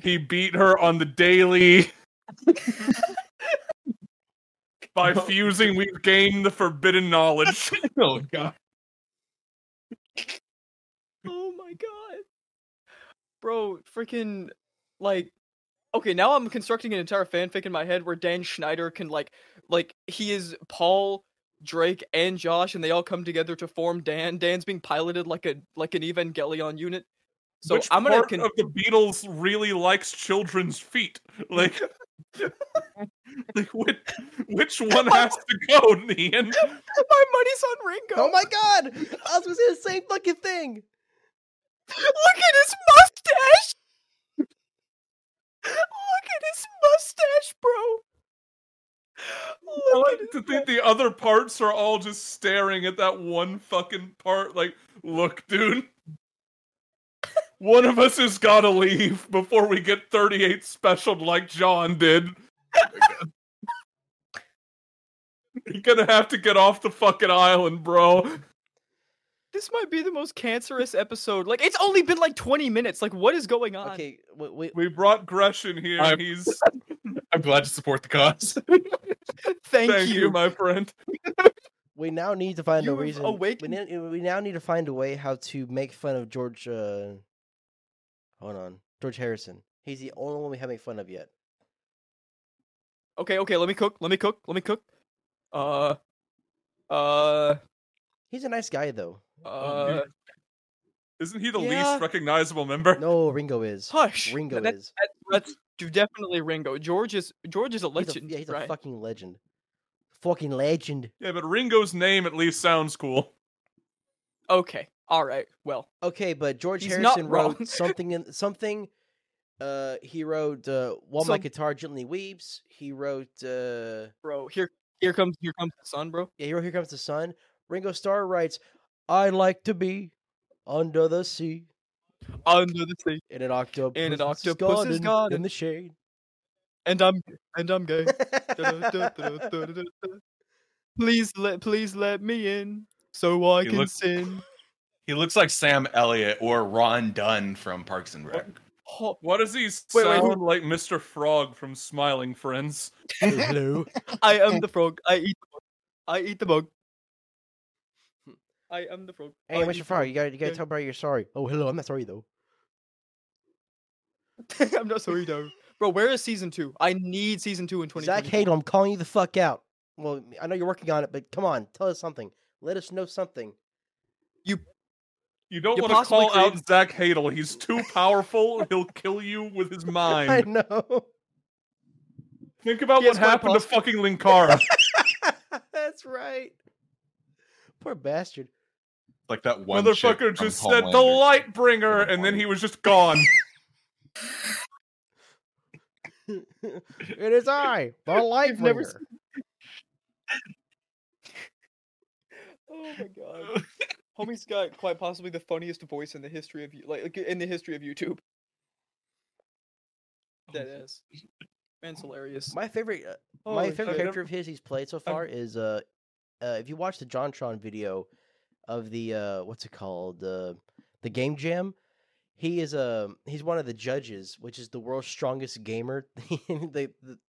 Speaker 2: He beat her on the daily. (laughs) By fusing, we've gained the forbidden knowledge. (laughs)
Speaker 3: oh god.
Speaker 4: Oh my god. Bro, freaking like okay, now I'm constructing an entire fanfic in my head where Dan Schneider can like like he is Paul, Drake, and Josh, and they all come together to form Dan. Dan's being piloted like a like an Evangelion unit. So
Speaker 2: Which
Speaker 4: I'm gonna
Speaker 2: part
Speaker 4: con-
Speaker 2: of the Beatles really likes children's feet? (laughs) Like, (laughs) like which, which (laughs) one has to go, Ian?
Speaker 4: my money's on Ringo.
Speaker 1: Oh my god! I was gonna say the same fucking thing.
Speaker 4: Look at his mustache. Look at his mustache, bro.
Speaker 2: I
Speaker 4: Look at
Speaker 2: like to think the other parts are all just staring at that one fucking part. Like, look, dude. One of us has got to leave before we get 38 special like John did. (laughs) You're gonna have to get off the fucking island, bro.
Speaker 4: This might be the most cancerous episode. Like it's only been like 20 minutes. Like what is going on?
Speaker 1: Okay, wait, wait,
Speaker 2: We brought Gresham here.
Speaker 3: I'm-
Speaker 2: He's (laughs)
Speaker 3: I'm glad to support the cause. (laughs)
Speaker 4: Thank,
Speaker 2: thank
Speaker 4: you.
Speaker 2: you, my friend. (laughs)
Speaker 1: we now need to find
Speaker 4: You
Speaker 1: a
Speaker 4: have
Speaker 1: reason. We,
Speaker 4: awakened-
Speaker 1: need, we now need to find a way how to make fun of George. Uh, hold on, George Harrison. He's the only one we haven't made fun of yet.
Speaker 4: Okay, okay, let me cook. Let me cook. Let me cook. Uh uh
Speaker 1: He's a nice guy though.
Speaker 4: Uh
Speaker 2: Isn't he the
Speaker 4: Yeah.
Speaker 2: least recognizable member?
Speaker 1: No, Ringo is.
Speaker 4: hush.
Speaker 1: Ringo
Speaker 4: That-
Speaker 1: is.
Speaker 4: that- that's definitely Ringo. George is George is a
Speaker 1: He's a,
Speaker 4: legend.
Speaker 1: yeah, he's a fucking legend. Fucking legend.
Speaker 2: Yeah, but Ringo's name at least sounds cool.
Speaker 4: Okay. All right. Well,
Speaker 1: Okay, but George Harrison wrote (laughs) something in something. Uh, he wrote uh, "While My Guitar Gently Weeps." He wrote uh,
Speaker 4: bro, here Here comes here comes the sun, bro.
Speaker 1: Yeah, here, here comes the sun. Ringo Starr writes, "I like to be under the sea
Speaker 4: Under the sea,
Speaker 1: in an octopus,
Speaker 4: In an octopus's garden.
Speaker 1: in the shade."
Speaker 4: and I'm and I'm gay. (laughs) Please let please let me in so I
Speaker 3: You
Speaker 4: can
Speaker 3: look-
Speaker 4: sin.
Speaker 3: He looks like Sam Elliott or Ron Dunn from Parks and Rec.
Speaker 4: What,
Speaker 2: Why does he
Speaker 4: wait,
Speaker 2: sound like Mr. Frog from Smiling Friends?
Speaker 1: Hello. (laughs)
Speaker 4: I am the frog. I eat. I eat the bug. I am the frog.
Speaker 1: Hey,
Speaker 4: I
Speaker 1: Mr.
Speaker 4: eat
Speaker 1: Frog, you gotta, you gotta
Speaker 4: Yeah.
Speaker 1: tell Barry you're sorry. Oh, hello, I'm not sorry though. (laughs)
Speaker 4: I'm not sorry, though. Bro, where is season two? I need season two in 2020.
Speaker 1: Zach Hadel, I'm calling you the fuck out. Well, I know you're working on it, but come on, tell us something. Let us know something.
Speaker 2: You you don't
Speaker 4: You
Speaker 2: want to
Speaker 4: possibly
Speaker 2: call out Zach Hadel. He's too (laughs) powerful. He'll kill you with his (laughs) mind.
Speaker 1: I know.
Speaker 2: Think about what
Speaker 4: has quite
Speaker 2: happened to
Speaker 4: possible-
Speaker 2: fucking Linkara.
Speaker 1: That's right. Poor bastard.
Speaker 3: Like that one
Speaker 2: Motherfucker
Speaker 3: from
Speaker 2: just said the
Speaker 3: Homelander.
Speaker 2: light bringer, and then he was just gone. (laughs)
Speaker 1: it is I, the light
Speaker 4: You've never
Speaker 1: bringer.
Speaker 4: Oh my god. Homie's got quite possibly the funniest voice in the history of you, like like, in the history of YouTube. That is. Man's hilarious.
Speaker 1: My favorite, uh, my favorite
Speaker 4: shit.
Speaker 1: character of his he's played so far is uh, uh, if you watch the JonTron video of the uh, what's it called, uh, the game jam. He is a he's one of the judges, which is the world's strongest gamer. (laughs) they,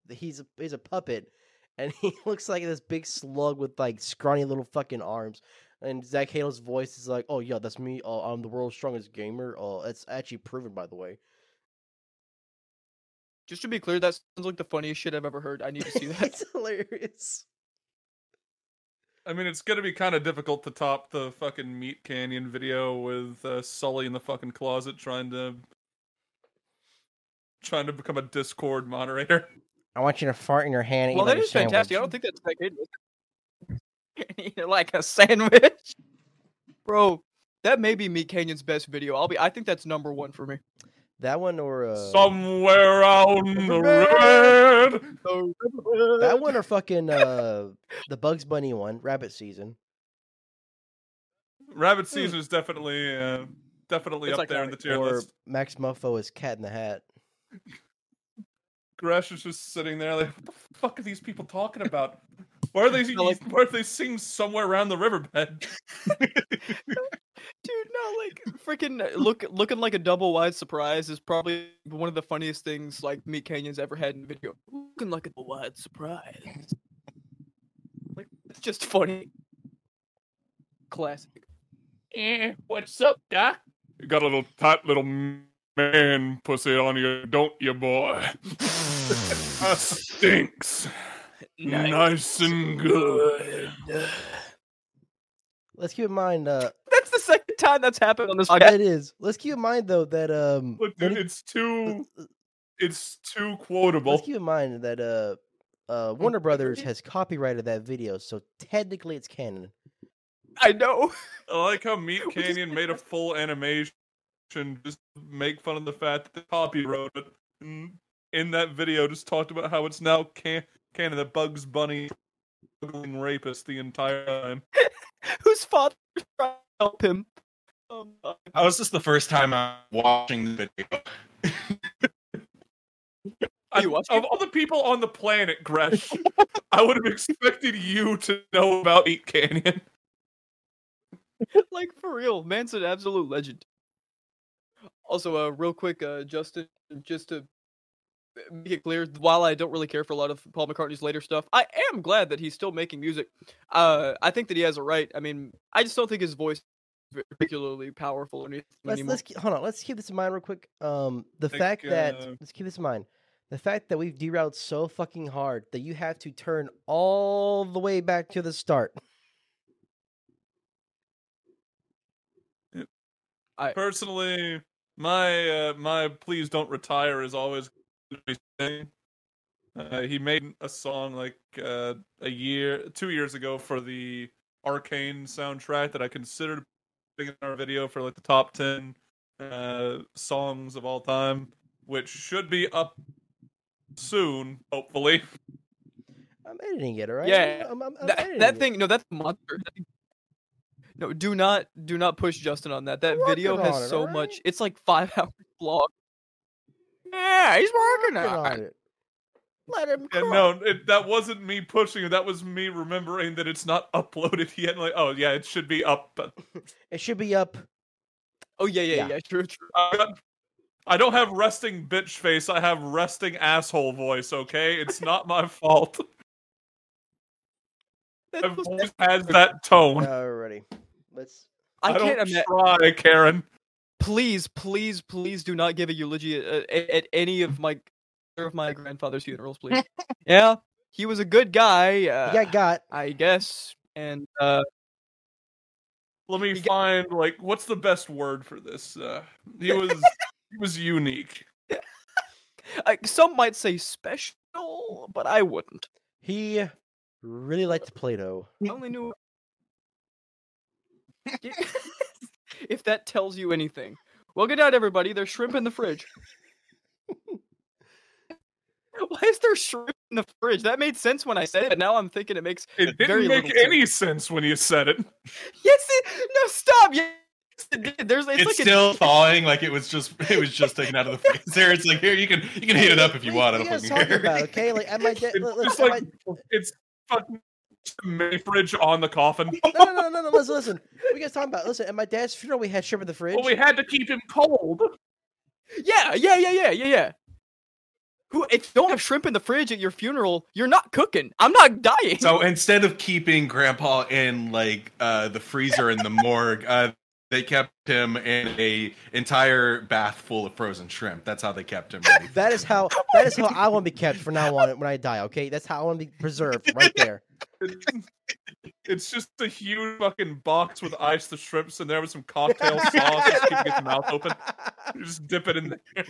Speaker 1: he's a, he's a puppet, and (laughs) he looks like this big slug with like scrawny little fucking arms. And Zach Hadel's voice is like, "Oh yeah, that's me. Uh, I'm the world's strongest gamer. Oh, it's actually proven, by the way."
Speaker 4: Just to be clear, that sounds like the funniest shit I've ever heard. I need to see (laughs) that.
Speaker 1: it's hilarious.
Speaker 2: I mean, it's gonna be kind of difficult to top the fucking Meat Canyon video with uh, Sully in the fucking closet trying to trying to become a Discord moderator.
Speaker 1: I want you to fart in your hand. And
Speaker 4: well,
Speaker 1: eat like
Speaker 4: that fantastic. I don't think that's Zach Hadel. Eat it like a sandwich, (laughs) bro. That may be Meat Canyon's best video. I'll be. I think that's number one for me.
Speaker 1: That one or uh,
Speaker 2: Somewhere on the
Speaker 1: Riverbed.
Speaker 2: red.
Speaker 1: that one or fucking uh, the Bugs Bunny one, Rabbit Season.
Speaker 2: Rabbit season is definitely uh, definitely
Speaker 4: It's
Speaker 2: up there in the
Speaker 4: iconic.
Speaker 2: tier
Speaker 1: or
Speaker 2: list.
Speaker 1: Max Muffo is Cat in the Hat. (laughs)
Speaker 2: Gresh is just sitting there like, what the fuck are these people talking about? Why are they?
Speaker 4: No, like- (laughs)
Speaker 2: why are they singing somewhere around the riverbed? (laughs)
Speaker 4: Dude, no, like freaking look looking like a double wide surprise is probably one of the funniest things like Meat Canyon's ever had in video. Looking like a double wide surprise. Like it's just funny. Classic.
Speaker 2: Eh, what's up, Doc? You got a little tight little man pussy on you, don't you, boy? (laughs) that stinks. (laughs) Nice and good. (sighs)
Speaker 1: Let's keep in mind. Uh, (laughs)
Speaker 4: That's the second time that's happened on this
Speaker 1: it
Speaker 4: podcast.
Speaker 1: is. Let's keep in mind though that um.
Speaker 2: Look, dude, it's too, it's too quotable.
Speaker 1: Let's keep in mind that uh, uh, Warner Brothers has copyrighted that video, so technically it's canon.
Speaker 4: I know. (laughs)
Speaker 2: I like how Meat
Speaker 4: Which
Speaker 2: Canyon made a full animation just make fun of the fact that the copy wrote it. And in that video, just talked about how it's now can- canon that Bugs Bunny struggling rapist the entire time. (laughs)
Speaker 4: Whose father tried to help him? Um,
Speaker 3: How is this the first time I'm watching the video?
Speaker 2: I-
Speaker 4: watching
Speaker 2: of all the people on the planet, Gresh, I would have expected you to know about Meat Canyon. (laughs)
Speaker 4: like for real, man's an absolute legend. Also, uh, real quick, uh, Justin, just to make it clear, while I don't really care for a lot of Paul McCartney's later stuff, I am glad that he's still making music. Uh, I think that he has a right. I mean, I just don't think his voice is particularly powerful or anything
Speaker 1: Let's
Speaker 4: anymore.
Speaker 1: let's keep, hold on. Let's keep this in mind real quick. Um, the
Speaker 2: Think,
Speaker 1: fact that
Speaker 2: uh,
Speaker 1: let's keep this in mind. The fact that we've derailed so fucking hard that you have to turn all the way back to the start.
Speaker 2: I, Personally, my uh, my please don't retire is always gonna. Uh, he made a song like uh, a year, two years ago for the Arcane soundtrack that I considered putting in our video for like the top ten uh, songs of all time, which should be up soon, hopefully.
Speaker 1: I'm editing it. All right.
Speaker 4: Yeah,
Speaker 1: I'm, I'm, I'm
Speaker 4: that, that thing, no, that's a monster. No, do not, do not push Justin on that. That
Speaker 1: I'm
Speaker 4: video has
Speaker 1: it,
Speaker 4: so
Speaker 1: alright?
Speaker 4: much. It's like five (laughs) hours long. Yeah, he's working
Speaker 1: Working
Speaker 4: on
Speaker 1: on
Speaker 4: it.
Speaker 1: it. Let him.
Speaker 2: Yeah, no, it, that wasn't me pushing it. That was me remembering that it's not (laughs) uploaded yet. Like, oh yeah, it should be up. But (laughs)
Speaker 1: It should be up.
Speaker 4: Oh yeah, yeah,
Speaker 1: Yeah.
Speaker 4: yeah. True, true.
Speaker 2: I, got, I don't have resting bitch face. I have resting asshole voice. Okay, it's not my fault. (laughs)
Speaker 4: That
Speaker 2: I've always had that tone.
Speaker 1: Alrighty. Let's.
Speaker 4: I,
Speaker 2: don't
Speaker 4: can't imagine.
Speaker 2: try, Karen.
Speaker 4: Please, please, please do not give a eulogy at, at, at any of my of my grandfather's funerals, please. (laughs) yeah, he was a good guy. Uh,
Speaker 1: You got got.
Speaker 4: I guess, and uh,
Speaker 2: Let me
Speaker 4: You get-
Speaker 2: find like what's the best word for this. Uh, he (laughs) was he was unique. (laughs)
Speaker 4: I, some might say special, but I wouldn't.
Speaker 1: He really liked Play-Doh.
Speaker 4: I only knew. If that tells you anything. Well, good night, everybody. There's shrimp in the fridge. (laughs) Why is there shrimp in the fridge? That made sense when I said it, but now I'm thinking it makes
Speaker 2: It didn't make
Speaker 4: little sense.
Speaker 2: any sense when you said it. (laughs)
Speaker 4: Yes, it, no, stop. Yes, it did. There's it's,
Speaker 3: It's,
Speaker 4: like
Speaker 3: still (laughs) thawing, like it was just it was just taken out of the freezer. It's like here you can you can heat it up if you want. I don't
Speaker 1: are you guys
Speaker 3: fucking
Speaker 1: talking
Speaker 3: care.
Speaker 1: about? Okay, like at my dad.
Speaker 2: It's just like it's fucking mini fridge on the coffin.
Speaker 1: no, no, no, no, no. Listen, listen. What are you guys talking about? Listen, at my dad's funeral, we had shrimp in the fridge.
Speaker 2: Well, we had to keep him cold.
Speaker 4: yeah, yeah, yeah, yeah, yeah, yeah. Who? If you don't have shrimp in the fridge at your funeral, you're not cooking. I'm not dying.
Speaker 3: So instead of keeping Grandpa in like uh, the freezer in the morgue, uh, they kept him in a entire bath full of frozen shrimp. That's how they kept him ready.
Speaker 1: That is how. That is how I want to be kept from now on when I die. Okay, that's how I want to be preserved right (laughs) there.
Speaker 2: It's just a huge fucking box with ice, the shrimps in there with some cocktail sauce, just keeping its mouth open. You just dip it in there.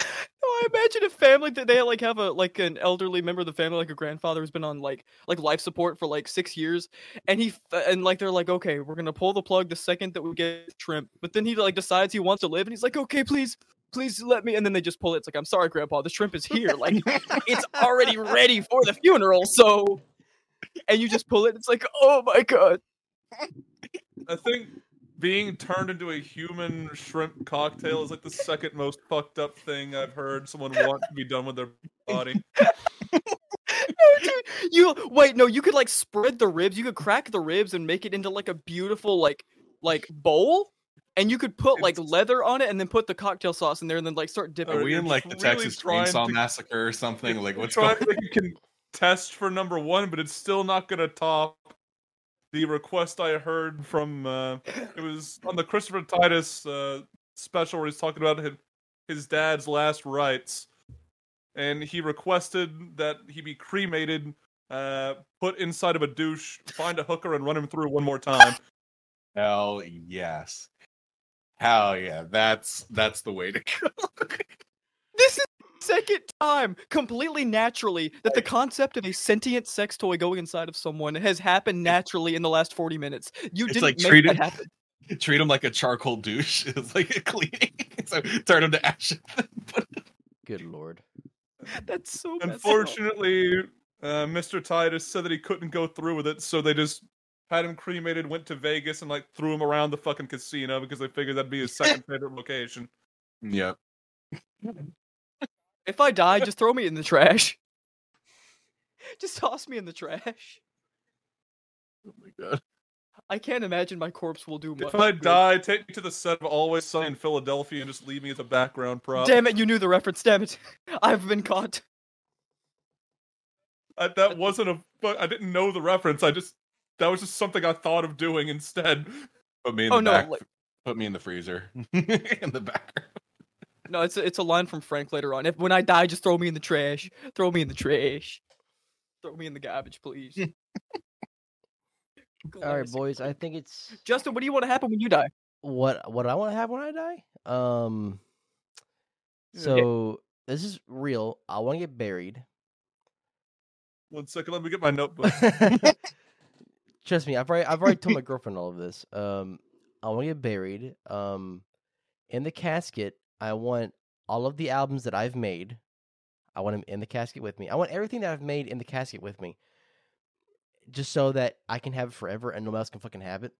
Speaker 4: No, I imagine a family that they like have a like an elderly member of the family, like a grandfather who's been on like like life support for like six years, and he and like they're like, okay, we're gonna pull the plug the second that we get shrimp, but then he like decides he wants to live, and he's like, okay, please, please let me, and then they just pull it. It's like, I'm sorry, Grandpa, the shrimp is here, like it's already ready for the funeral, so, and you just pull it. It's like, oh my god,
Speaker 2: I think being turned into a human shrimp cocktail is like the second most fucked up thing I've heard someone want to be done with their body. (laughs)
Speaker 4: no, dude, you wait, no, you could like spread the ribs, you could crack the ribs and make it into like a beautiful like like bowl. And you could put like leather on it, and then put the cocktail sauce in there, and then like start dipping.
Speaker 3: Are we in like the
Speaker 2: really
Speaker 3: Texas
Speaker 2: trying
Speaker 3: Chainsaw
Speaker 2: to-
Speaker 3: Massacre or something? Like what's
Speaker 2: trying
Speaker 3: going?
Speaker 2: to you can test for number one, but it's still not gonna top the request I heard from uh it was on the Christopher Titus uh special where he's talking about his, his dad's last rites. And he requested that he be cremated, uh, put inside of a douche, find a hooker, and run him through one more time.
Speaker 3: Hell yes. Hell yeah. That's that's the way to go. (laughs)
Speaker 4: This is the second time, completely naturally, that the concept of a sentient sex toy going inside of someone has happened naturally in the last forty minutes. You
Speaker 3: It's
Speaker 4: didn't
Speaker 3: like
Speaker 4: make
Speaker 3: treated-
Speaker 4: that happen. (laughs)
Speaker 3: Treat him like a charcoal douche. (laughs) It's like a cleaning. (laughs) so turn him to ashes.
Speaker 1: Good lord.
Speaker 4: That's so.
Speaker 2: Unfortunately, uh, Mr. Titus said that he couldn't go through with it, so they just had him cremated, went to Vegas, and like threw him around the fucking casino because they figured that'd be his second favorite location.
Speaker 3: yep.
Speaker 4: If I die, just throw me in the trash. (laughs) Just toss me in the trash.
Speaker 3: Oh my god.
Speaker 4: I can't imagine my corpse will do much.
Speaker 2: If I die, take me to the set of Always Sunny in Philadelphia and just leave me as a background prop.
Speaker 4: Damn it, you knew the reference. Damn it. (laughs) I've been caught.
Speaker 2: I, that wasn't a. I didn't know the reference. I just that was just something I thought of doing instead.
Speaker 3: Put me in
Speaker 4: Oh,
Speaker 3: the
Speaker 4: no,
Speaker 3: back.
Speaker 4: like-
Speaker 3: Put me in the freezer. (laughs) in the background.
Speaker 4: No, it's a, it's a line from Frank later on. If when I die, just throw me in the trash. Throw me in the trash. Throw me in the garbage, please. (laughs)
Speaker 1: All right, boys. I think it's
Speaker 4: Justin, what do you want to happen when you die?
Speaker 1: what what I want to have when I die. Um.
Speaker 4: Yeah.
Speaker 1: So this is real. I want to get buried.
Speaker 2: One second, let me get my notebook. (laughs) (laughs)
Speaker 1: Trust me, I've already I've already told my girlfriend all of this. Um, I want to get buried. Um, in the casket, I want all of the albums that I've made. I want them in the casket with me. I want everything that I've made in the casket with me, just so that I can have it forever and nobody else can fucking have it.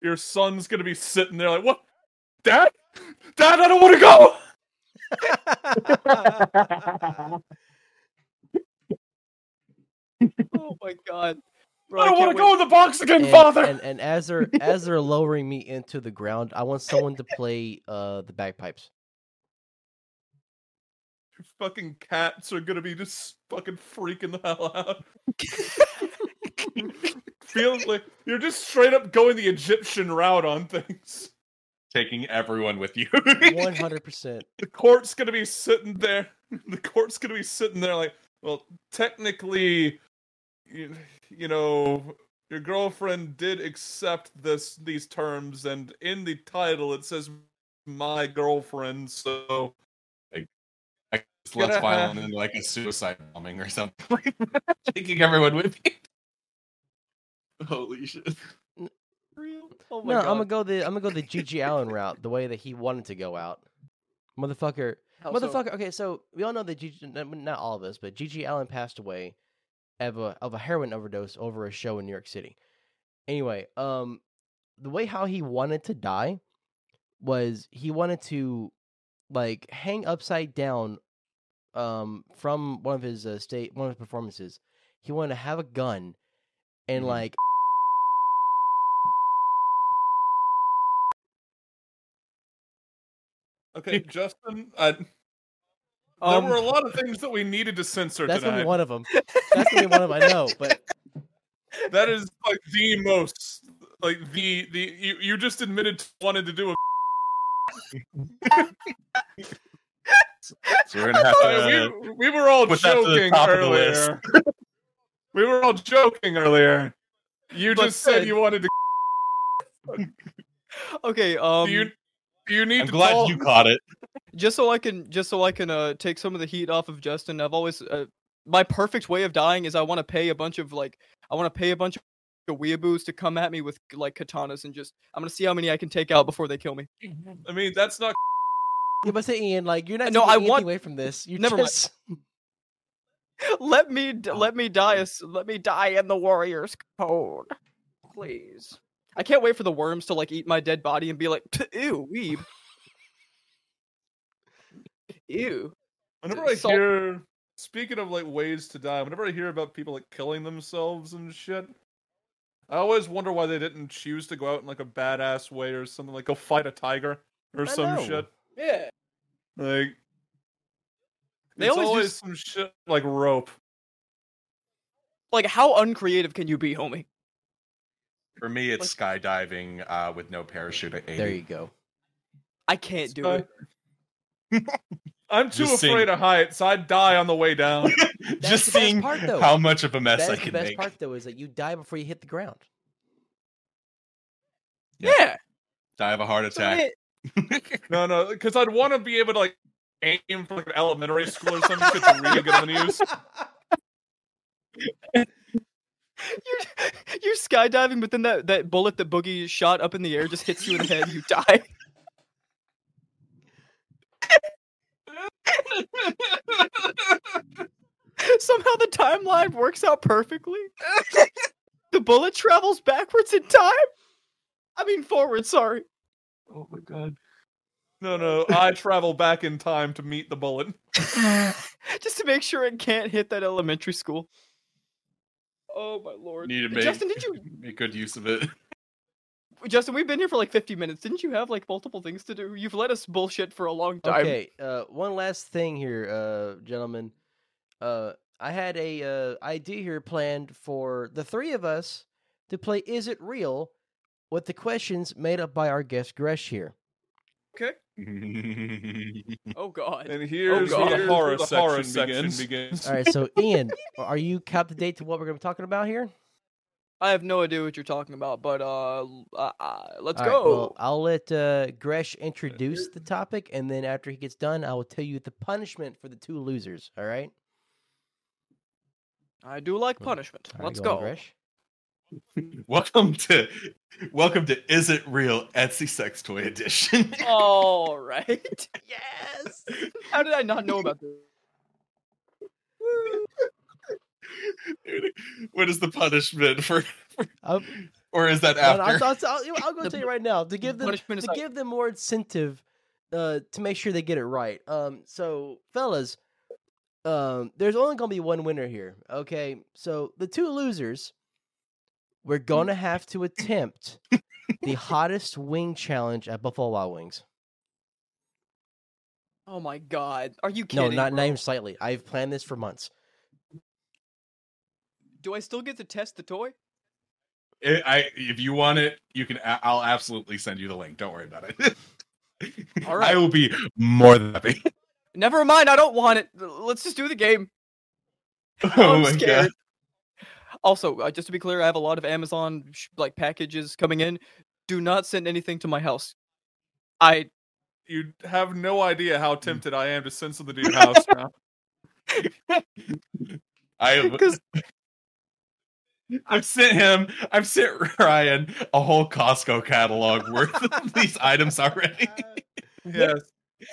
Speaker 2: Your son's gonna be sitting there like, what? Dad? Dad, I don't want to go! (laughs) (laughs) (laughs)
Speaker 4: oh my god. Bro,
Speaker 2: I don't
Speaker 4: can't
Speaker 2: want to go in the box again,
Speaker 1: and,
Speaker 2: father!
Speaker 1: and and as they're (laughs) as they're lowering me into the ground, I want someone to play uh the bagpipes.
Speaker 2: Your fucking cats are gonna be just fucking freaking the hell out. (laughs) Feels like you're just straight up going the Egyptian route on things.
Speaker 3: Taking everyone with you.
Speaker 1: One (laughs) hundred percent.
Speaker 2: The court's gonna be sitting there. The court's gonna be sitting there like, well, technically, you, you know, your girlfriend did accept this these terms, and in the title it says "my girlfriend," so
Speaker 3: It's less
Speaker 2: Gonna
Speaker 3: violent
Speaker 2: have-
Speaker 3: than like a suicide bombing or something. (laughs) Taking everyone with you. Holy shit.
Speaker 4: Real? Oh my
Speaker 1: No,
Speaker 4: god.
Speaker 1: I'm gonna go the I'm gonna go the GG Allen route, the way that he wanted to go out. Motherfucker,
Speaker 4: How so?
Speaker 1: motherfucker. Okay, so we all know that GG, n- not all of us, but GG Allen passed away of a of a heroin overdose over a show in New York City. Anyway, um, the way how he wanted to die was he wanted to like hang upside down um from one of his uh, state one of his performances. He wanted to have a gun and
Speaker 3: Mhm.
Speaker 1: like
Speaker 2: okay, Justin. I, there
Speaker 4: Um,
Speaker 2: were a lot of things that we needed to censor
Speaker 1: that's
Speaker 2: tonight.
Speaker 1: only one of them. That's only one of them. I know, but (laughs)
Speaker 2: That is like the most like the the you, you just admitted to wanted to do a
Speaker 3: So we're gonna have
Speaker 2: Uh,
Speaker 3: to.
Speaker 2: we, we were all
Speaker 3: put that to the
Speaker 2: joking
Speaker 3: top of the list.
Speaker 2: earlier. (laughs) we were all joking earlier. You
Speaker 4: But
Speaker 2: just said
Speaker 4: then-
Speaker 2: you wanted to. (laughs)
Speaker 4: okay, um
Speaker 2: do you do you need
Speaker 3: I'm
Speaker 2: to
Speaker 3: glad
Speaker 2: call-
Speaker 3: you caught it.
Speaker 4: just so I can just so I can uh take some of the heat off of Justin. I've always uh, my perfect way of dying is I want to pay a bunch of like I want to pay a bunch of weeaboos to come at me with like katanas and just I'm gonna see how many I can take out before they kill me.
Speaker 2: I mean, that's not.
Speaker 1: you must say, Ian, like you're not
Speaker 4: No,
Speaker 1: taking
Speaker 4: I
Speaker 1: anything
Speaker 4: want-
Speaker 1: away from this. You
Speaker 4: Never mind.
Speaker 1: just (laughs)
Speaker 4: let me
Speaker 3: Oh,
Speaker 4: let me die let me die in the warrior's code, please. I can't wait for the worms to like eat my dead body and be like, ew, weeb. (laughs) Ew.
Speaker 2: Whenever I
Speaker 4: Salt-
Speaker 2: hear, speaking of like ways to die, whenever I hear about people like killing themselves and shit, I always wonder why they didn't choose to go out in like a badass way or something, like go fight a tiger or
Speaker 1: I
Speaker 2: some
Speaker 1: know.
Speaker 2: shit.
Speaker 4: Yeah.
Speaker 2: Like,
Speaker 4: They always
Speaker 2: always
Speaker 4: use-
Speaker 2: some shit like rope.
Speaker 4: Like how uncreative can you be, homie?
Speaker 3: For me, it's skydiving uh, with no parachute at 80.
Speaker 1: there you go.
Speaker 4: I can't do
Speaker 2: Sky-
Speaker 4: it. (laughs)
Speaker 2: I'm too
Speaker 3: Just
Speaker 2: afraid
Speaker 3: seeing-
Speaker 2: of heights. So I'd die on the way down. (laughs)
Speaker 1: That's
Speaker 3: Just
Speaker 1: the best
Speaker 3: seeing
Speaker 1: part, though.
Speaker 3: how much of a mess
Speaker 1: That
Speaker 3: I
Speaker 1: is the
Speaker 3: can
Speaker 1: best
Speaker 3: make.
Speaker 1: part, though, is that you die before you hit the ground.
Speaker 3: Yeah.
Speaker 4: Yeah.
Speaker 3: Die of a heart
Speaker 4: So
Speaker 3: attack.
Speaker 4: it- (laughs)
Speaker 2: no, no, because I'd want to be able to like aim for like an elementary school or something shit to really get them to use.
Speaker 4: You're you're skydiving, but then that, that bullet that Boogie shot up in the air just hits you in the head, you die. (laughs) Somehow the timeline works out perfectly. the bullet travels backwards in time. I mean forward, sorry.
Speaker 3: oh my god.
Speaker 2: No, no, I travel back in time to meet the bullet. (laughs) (laughs)
Speaker 4: Just to make sure it can't hit that elementary school. Oh my lord.
Speaker 3: Need to make,
Speaker 4: Justin, did you (laughs)
Speaker 3: make good use of it. (laughs)
Speaker 4: Justin, we've been here for like 50 minutes. Didn't you have like multiple things to do? You've let us bullshit for a long time.
Speaker 1: Okay, uh, one last thing here, uh, gentlemen. Uh, I had a uh, idea here planned for the three of us to play "Is It Real?" with the questions made up by our guest Gresh here.
Speaker 4: Okay. (laughs) Oh god.
Speaker 2: And here's
Speaker 4: God.
Speaker 2: where the horror,
Speaker 3: the
Speaker 2: section,
Speaker 3: horror
Speaker 2: begins.
Speaker 1: All right, so (laughs) Ian, are you up to date to what we're going to be talking about here?
Speaker 4: I have no idea what you're talking about, but uh, uh, uh let's
Speaker 1: All right,
Speaker 4: go.
Speaker 1: well, I'll let uh, Gresh introduce the topic, and then after he gets done, I will tell you the punishment for the two losers. All right.
Speaker 4: I do like punishment.
Speaker 1: All right,
Speaker 4: let's
Speaker 1: go on. Gresh. (laughs)
Speaker 3: welcome to welcome to Is It Real Etsy Sex Toy Edition. (laughs)
Speaker 4: All right. (laughs) Yes. How did I not know about this?
Speaker 3: What is the punishment for,
Speaker 1: I'll,
Speaker 3: or is that after?
Speaker 1: I'll, I'll, I'll, I'll go
Speaker 4: The
Speaker 1: tell you right now to give them
Speaker 4: punishment
Speaker 1: to
Speaker 4: like-
Speaker 1: give them more incentive uh, to make sure they get it right. Um, so fellas, um, there's only gonna be one winner here. Okay, so the two losers, we're mm. gonna have to attempt the hottest wing challenge at Buffalo Wild Wings.
Speaker 4: Oh my god. Are you
Speaker 1: No,
Speaker 4: kidding?
Speaker 1: not not
Speaker 4: bro?
Speaker 1: even slightly. I've planned this for months.
Speaker 4: Do I still get to test the toy?
Speaker 3: I, I- if you want it, you can. I'll absolutely send you the link. Don't worry about it.
Speaker 4: All (laughs) right.
Speaker 3: I will be more than happy.
Speaker 4: Never mind, I don't want it. Let's just do the game. (laughs)
Speaker 3: Oh,
Speaker 4: I'm
Speaker 3: my
Speaker 4: scared.
Speaker 3: god!
Speaker 4: Also, uh, just to be clear, I have a lot of Amazon sh- like packages coming in. Do not send anything to my house. I
Speaker 2: You have no idea how tempted I am to send something to your house (laughs) now.
Speaker 3: I have. (laughs) I've sent him. I've sent Ryan a whole Costco catalog worth of these (laughs) items already.
Speaker 2: Yes.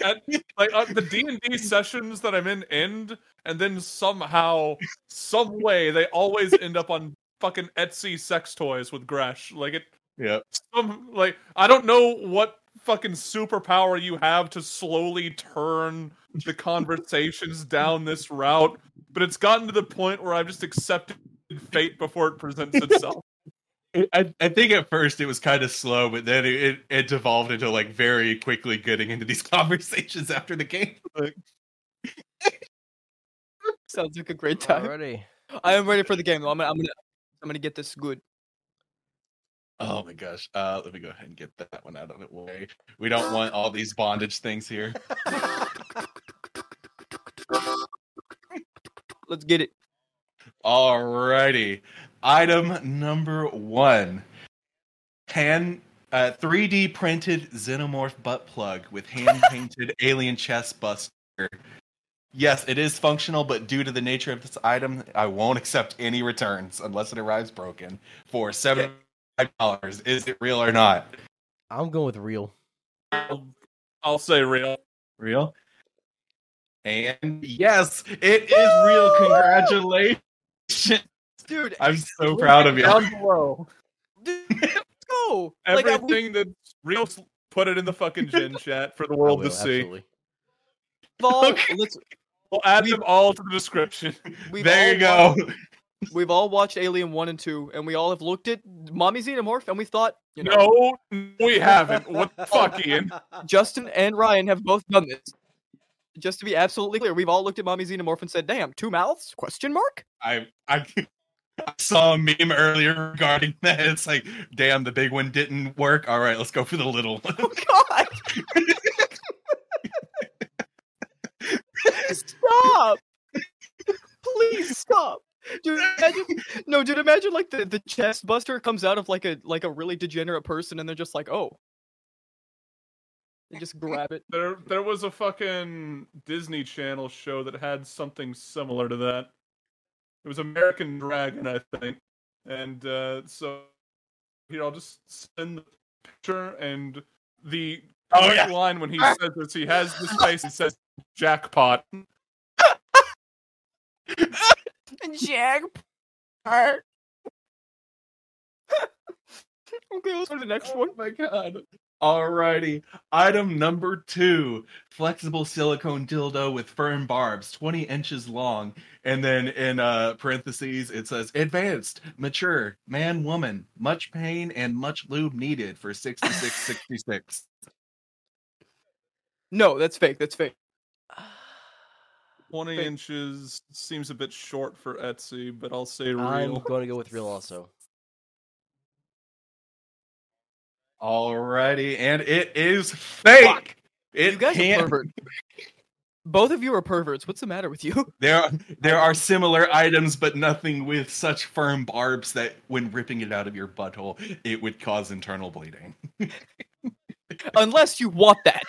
Speaker 2: At, like uh, the D and D sessions that I'm in end, and then somehow, some way, they always end up on fucking Etsy sex toys with Gresh. Like it,
Speaker 3: yeah.
Speaker 2: some like I don't know what fucking superpower you have to slowly turn the conversations down this route, but it's gotten to the point where I've just accepted fate before it presents (laughs) itself.
Speaker 3: I, I think at first it was kind of slow, but then it, it, it devolved into like very quickly getting into these (laughs) conversations after the game. (laughs)
Speaker 4: sounds like a great time.
Speaker 1: Alrighty.
Speaker 4: I am ready for the game. Though. I'm gonna, I'm gonna, I'm gonna get this good.
Speaker 3: Oh my gosh. Uh, let me go ahead and get that one out of the way. We don't want all these bondage things here. (laughs)
Speaker 4: Let's get it.
Speaker 3: Alrighty. Item number one. Hand uh, 3D printed xenomorph butt plug with hand (laughs) painted alien chest buster. Yes, it is functional, but due to the nature of this item, I won't accept any returns unless it arrives broken for seventy five dollars. Is it real or not?
Speaker 1: I'm going with real.
Speaker 2: I'll, I'll say real.
Speaker 3: Real. And yes, it is real. Congratulations.
Speaker 4: Dude,
Speaker 3: I'm so proud of you.
Speaker 2: Down below. (laughs)
Speaker 4: dude, let's go. Like, I-
Speaker 2: Everything that's real, put it in the fucking Gen chat for the world
Speaker 1: will,
Speaker 2: to see.
Speaker 1: absolutely.
Speaker 4: we've all,
Speaker 3: Okay.
Speaker 4: let's,
Speaker 2: We'll add them all to the description.
Speaker 3: there you go.
Speaker 4: watched- (laughs) we've all watched Alien One and Two, and we all have looked at Mommy Xenomorph, and we thought, you know,
Speaker 2: No, we haven't. What the fuck, Ian? (laughs)
Speaker 4: Justin and Ryan have both done this. Just to be absolutely clear, we've all looked at Mommy Xenomorph and said, "Damn, two mouths?" Question mark.
Speaker 3: I, I I saw a meme earlier regarding (laughs) that. It's like, damn, the big one didn't work. All right, let's go for the little one.
Speaker 4: Oh God! (laughs) stop! Please stop! Dude, imagine, no, dude, imagine like the, the chest buster comes out of like a like a really degenerate person, and they're just like, oh, they just grab it.
Speaker 2: There, there was a fucking Disney Channel show that had something similar to that. It was American Dragon, I think, and uh, so here I'll just send the picture and the
Speaker 3: Oh, yeah.
Speaker 2: line when he says this. He has this face. He says jackpot. (laughs)
Speaker 4: Jack. Part. (laughs) okay, let's go to the next one.
Speaker 3: Oh my god. Alrighty. Item number two flexible silicone dildo with firm barbs, 20 inches long. And then in uh, parentheses, it says advanced, mature, man, woman, much pain and much lube needed for 6666. (laughs)
Speaker 4: No, that's fake. That's fake.
Speaker 2: 20
Speaker 4: Wait.
Speaker 2: inches seems a bit short for Etsy, but I'll say real.
Speaker 1: I'm
Speaker 2: real.
Speaker 1: going to go with real also.
Speaker 3: Alrighty. And it is fake.
Speaker 4: Fuck.
Speaker 3: It
Speaker 4: you guys are
Speaker 3: can't.
Speaker 4: pervert. Both of you are perverts. What's the matter with you? (laughs)
Speaker 3: There are there are similar items, but nothing with such firm barbs that when ripping it out of your butthole, it would cause internal bleeding. (laughs)
Speaker 4: Unless you want that.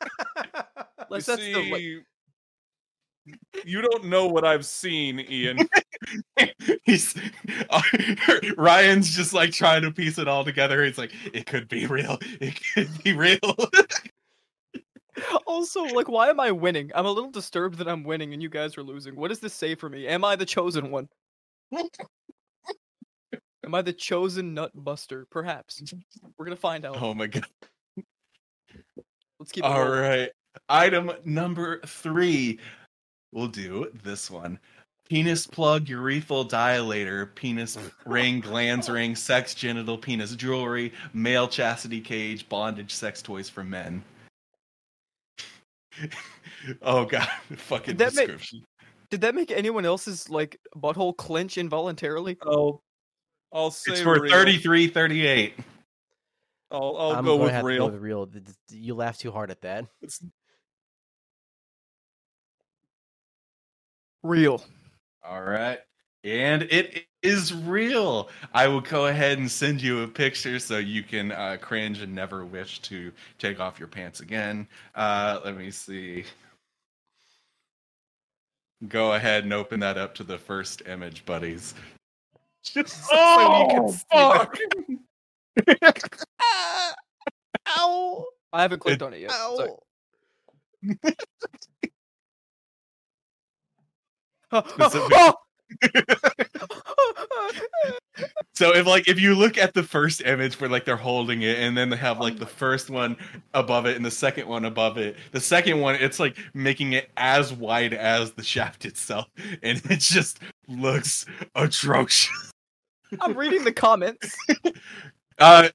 Speaker 2: You (laughs)
Speaker 4: Unless that's the like,
Speaker 2: see, you don't know what I've seen, Ian. (laughs)
Speaker 3: He's uh, (laughs) Ryan's just like trying to piece it all together. He's like, it could be real. It could be real.
Speaker 4: Also, like, why am I winning? I'm a little disturbed that I'm winning and you guys are losing. What does this say for me? Am I the chosen one? Am I the chosen nut buster? Perhaps. We're gonna find out.
Speaker 3: oh my god.
Speaker 4: Let's keep it
Speaker 3: All right. Item number three. We'll do this one. Penis plug, urethral dilator, penis oh. ring, glands ring, sex genital, penis jewelry, male chastity cage, bondage, sex toys for men. (laughs) oh god, (laughs) fucking
Speaker 4: Did that make-
Speaker 3: description.
Speaker 4: Did that make anyone else's like butthole clench involuntarily? Oh.
Speaker 2: I'll, I'll say
Speaker 3: It's for
Speaker 2: real.
Speaker 3: 33 38.
Speaker 2: I'll, I'll go with real.
Speaker 1: go with real. Th- th- You laughed too hard at that.
Speaker 2: It's
Speaker 4: Real.
Speaker 3: All right. And it is real. I will go ahead and send you a picture so you can uh, cringe and never wish to take off your pants again. Uh, let me see. Go ahead and open that up to the first image, buddies. (laughs) Just so you can
Speaker 2: oh
Speaker 3: see
Speaker 2: fuck! (laughs) (laughs)
Speaker 1: Ow!
Speaker 4: I haven't clicked
Speaker 3: It-
Speaker 4: on it yet. Sorry. (laughs)
Speaker 3: So if like if you look at the first image where like they're holding it and then they have like the first one above it and the second one above it, the second one it's like making it as wide as the shaft itself, (laughs) and it just looks atrocious.
Speaker 4: I'm reading the comments. (laughs)
Speaker 3: Uh,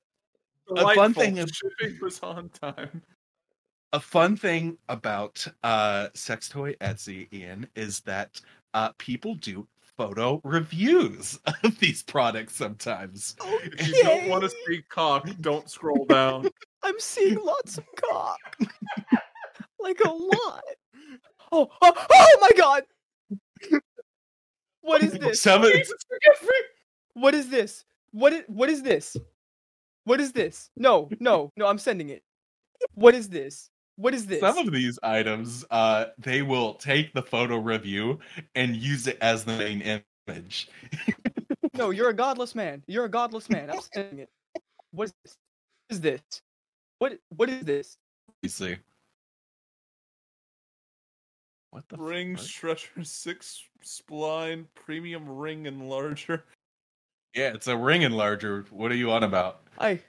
Speaker 3: A fun thing is-
Speaker 2: shipping was on time.
Speaker 3: a fun thing about uh sex toy Etsy, Ian, is that uh people do photo reviews (laughs) of these products sometimes.
Speaker 2: If you don't want to see cock, don't scroll down. (laughs)
Speaker 4: I'm seeing lots of cock. (laughs) like a lot. Oh, oh, oh my god! What is this?
Speaker 3: Of
Speaker 4: What is this? What is what is this? What is this? No, no, no, I'm sending it. What is this? What is this?
Speaker 3: Some of these items, uh, they will take the photo review and use it as the main image. (laughs)
Speaker 4: No, you're a godless man. You're a godless man. I'm saying it. What is this? What is this? What what is this?
Speaker 3: You see. What the
Speaker 2: Ring
Speaker 3: fuck?
Speaker 2: stretcher six spline premium ring enlarger.
Speaker 3: Yeah, it's a ring enlarger. What are you on about?
Speaker 4: I it,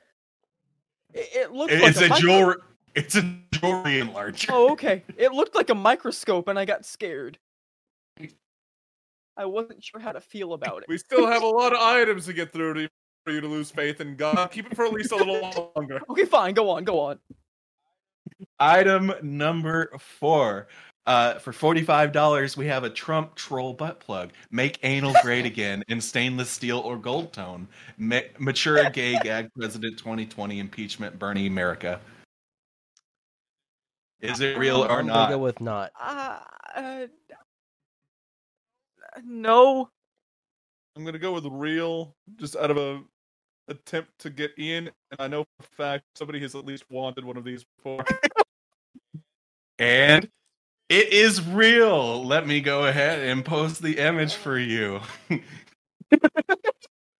Speaker 4: it looks
Speaker 3: It-
Speaker 4: like
Speaker 3: it's a
Speaker 4: micro-
Speaker 3: jewelry. It's a jewelry enlarger.
Speaker 4: Oh, okay. It looked like a microscope and I got scared. I wasn't sure how to feel about it.
Speaker 2: We still have a lot of items to get through to, for you to lose faith in God. Keep it for at least a little longer. (laughs)
Speaker 4: Okay, fine. Go on. Go on.
Speaker 3: Item number four. Uh, for forty-five dollars, we have a Trump troll butt plug. Make anal great (laughs) again in stainless steel or gold tone. Ma- mature gay gag president 2020 impeachment Bernie America. Is it real or
Speaker 1: I'm
Speaker 3: not?
Speaker 1: gonna go with not.
Speaker 4: Uh, uh, no.
Speaker 2: I'm gonna go with real, just out of a attempt to get Ian. And I know for a fact somebody has at least wanted one of these before. (laughs)
Speaker 3: And it is real. Let me go ahead and post the image for you. (laughs)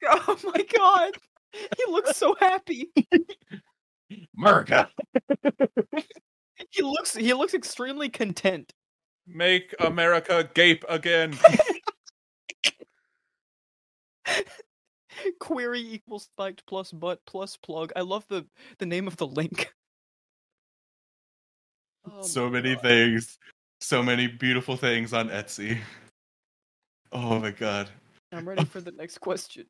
Speaker 4: Oh my god. He looks so happy. (laughs)
Speaker 3: America.
Speaker 4: He looks he looks extremely content.
Speaker 2: Make America gape again. (laughs)
Speaker 4: Query equals spiked plus butt plus plug. I love the the name of the link. Oh
Speaker 3: so many
Speaker 4: God.
Speaker 3: things. So many beautiful things on Etsy. Oh my god.
Speaker 4: I'm ready (laughs) for the next question.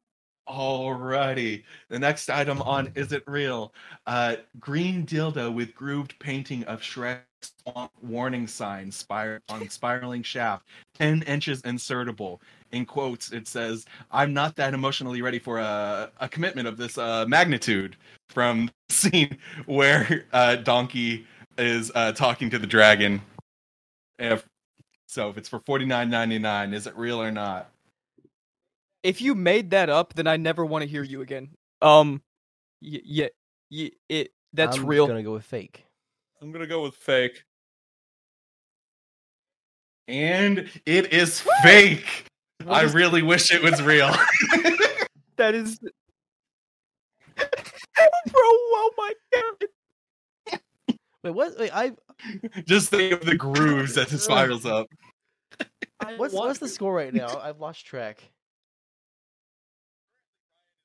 Speaker 3: Alrighty. The next item on Is It Real? Uh, green dildo with grooved painting of Shrek swamp warning sign spir- on spiraling shaft, 10 inches insertable. In quotes, it says, I'm not that emotionally ready for a, a commitment of this uh, magnitude from scene where uh, Donkey is uh, talking to the dragon. If, so if it's for forty nine ninety nine, is it real or not?
Speaker 4: If you made that up, then I never want to hear you again. Um, y- yeah, y- it that's real.
Speaker 1: I'm gonna go with fake.
Speaker 2: I'm gonna go with fake.
Speaker 3: And it is fake.
Speaker 4: What
Speaker 3: I
Speaker 4: is-
Speaker 3: really wish it was real. (laughs)
Speaker 4: that is. (laughs) Bro, oh my god!
Speaker 1: Wait, what? Wait, I
Speaker 3: Just think of the grooves as it spirals up.
Speaker 1: What's what's the score right now? I've lost track.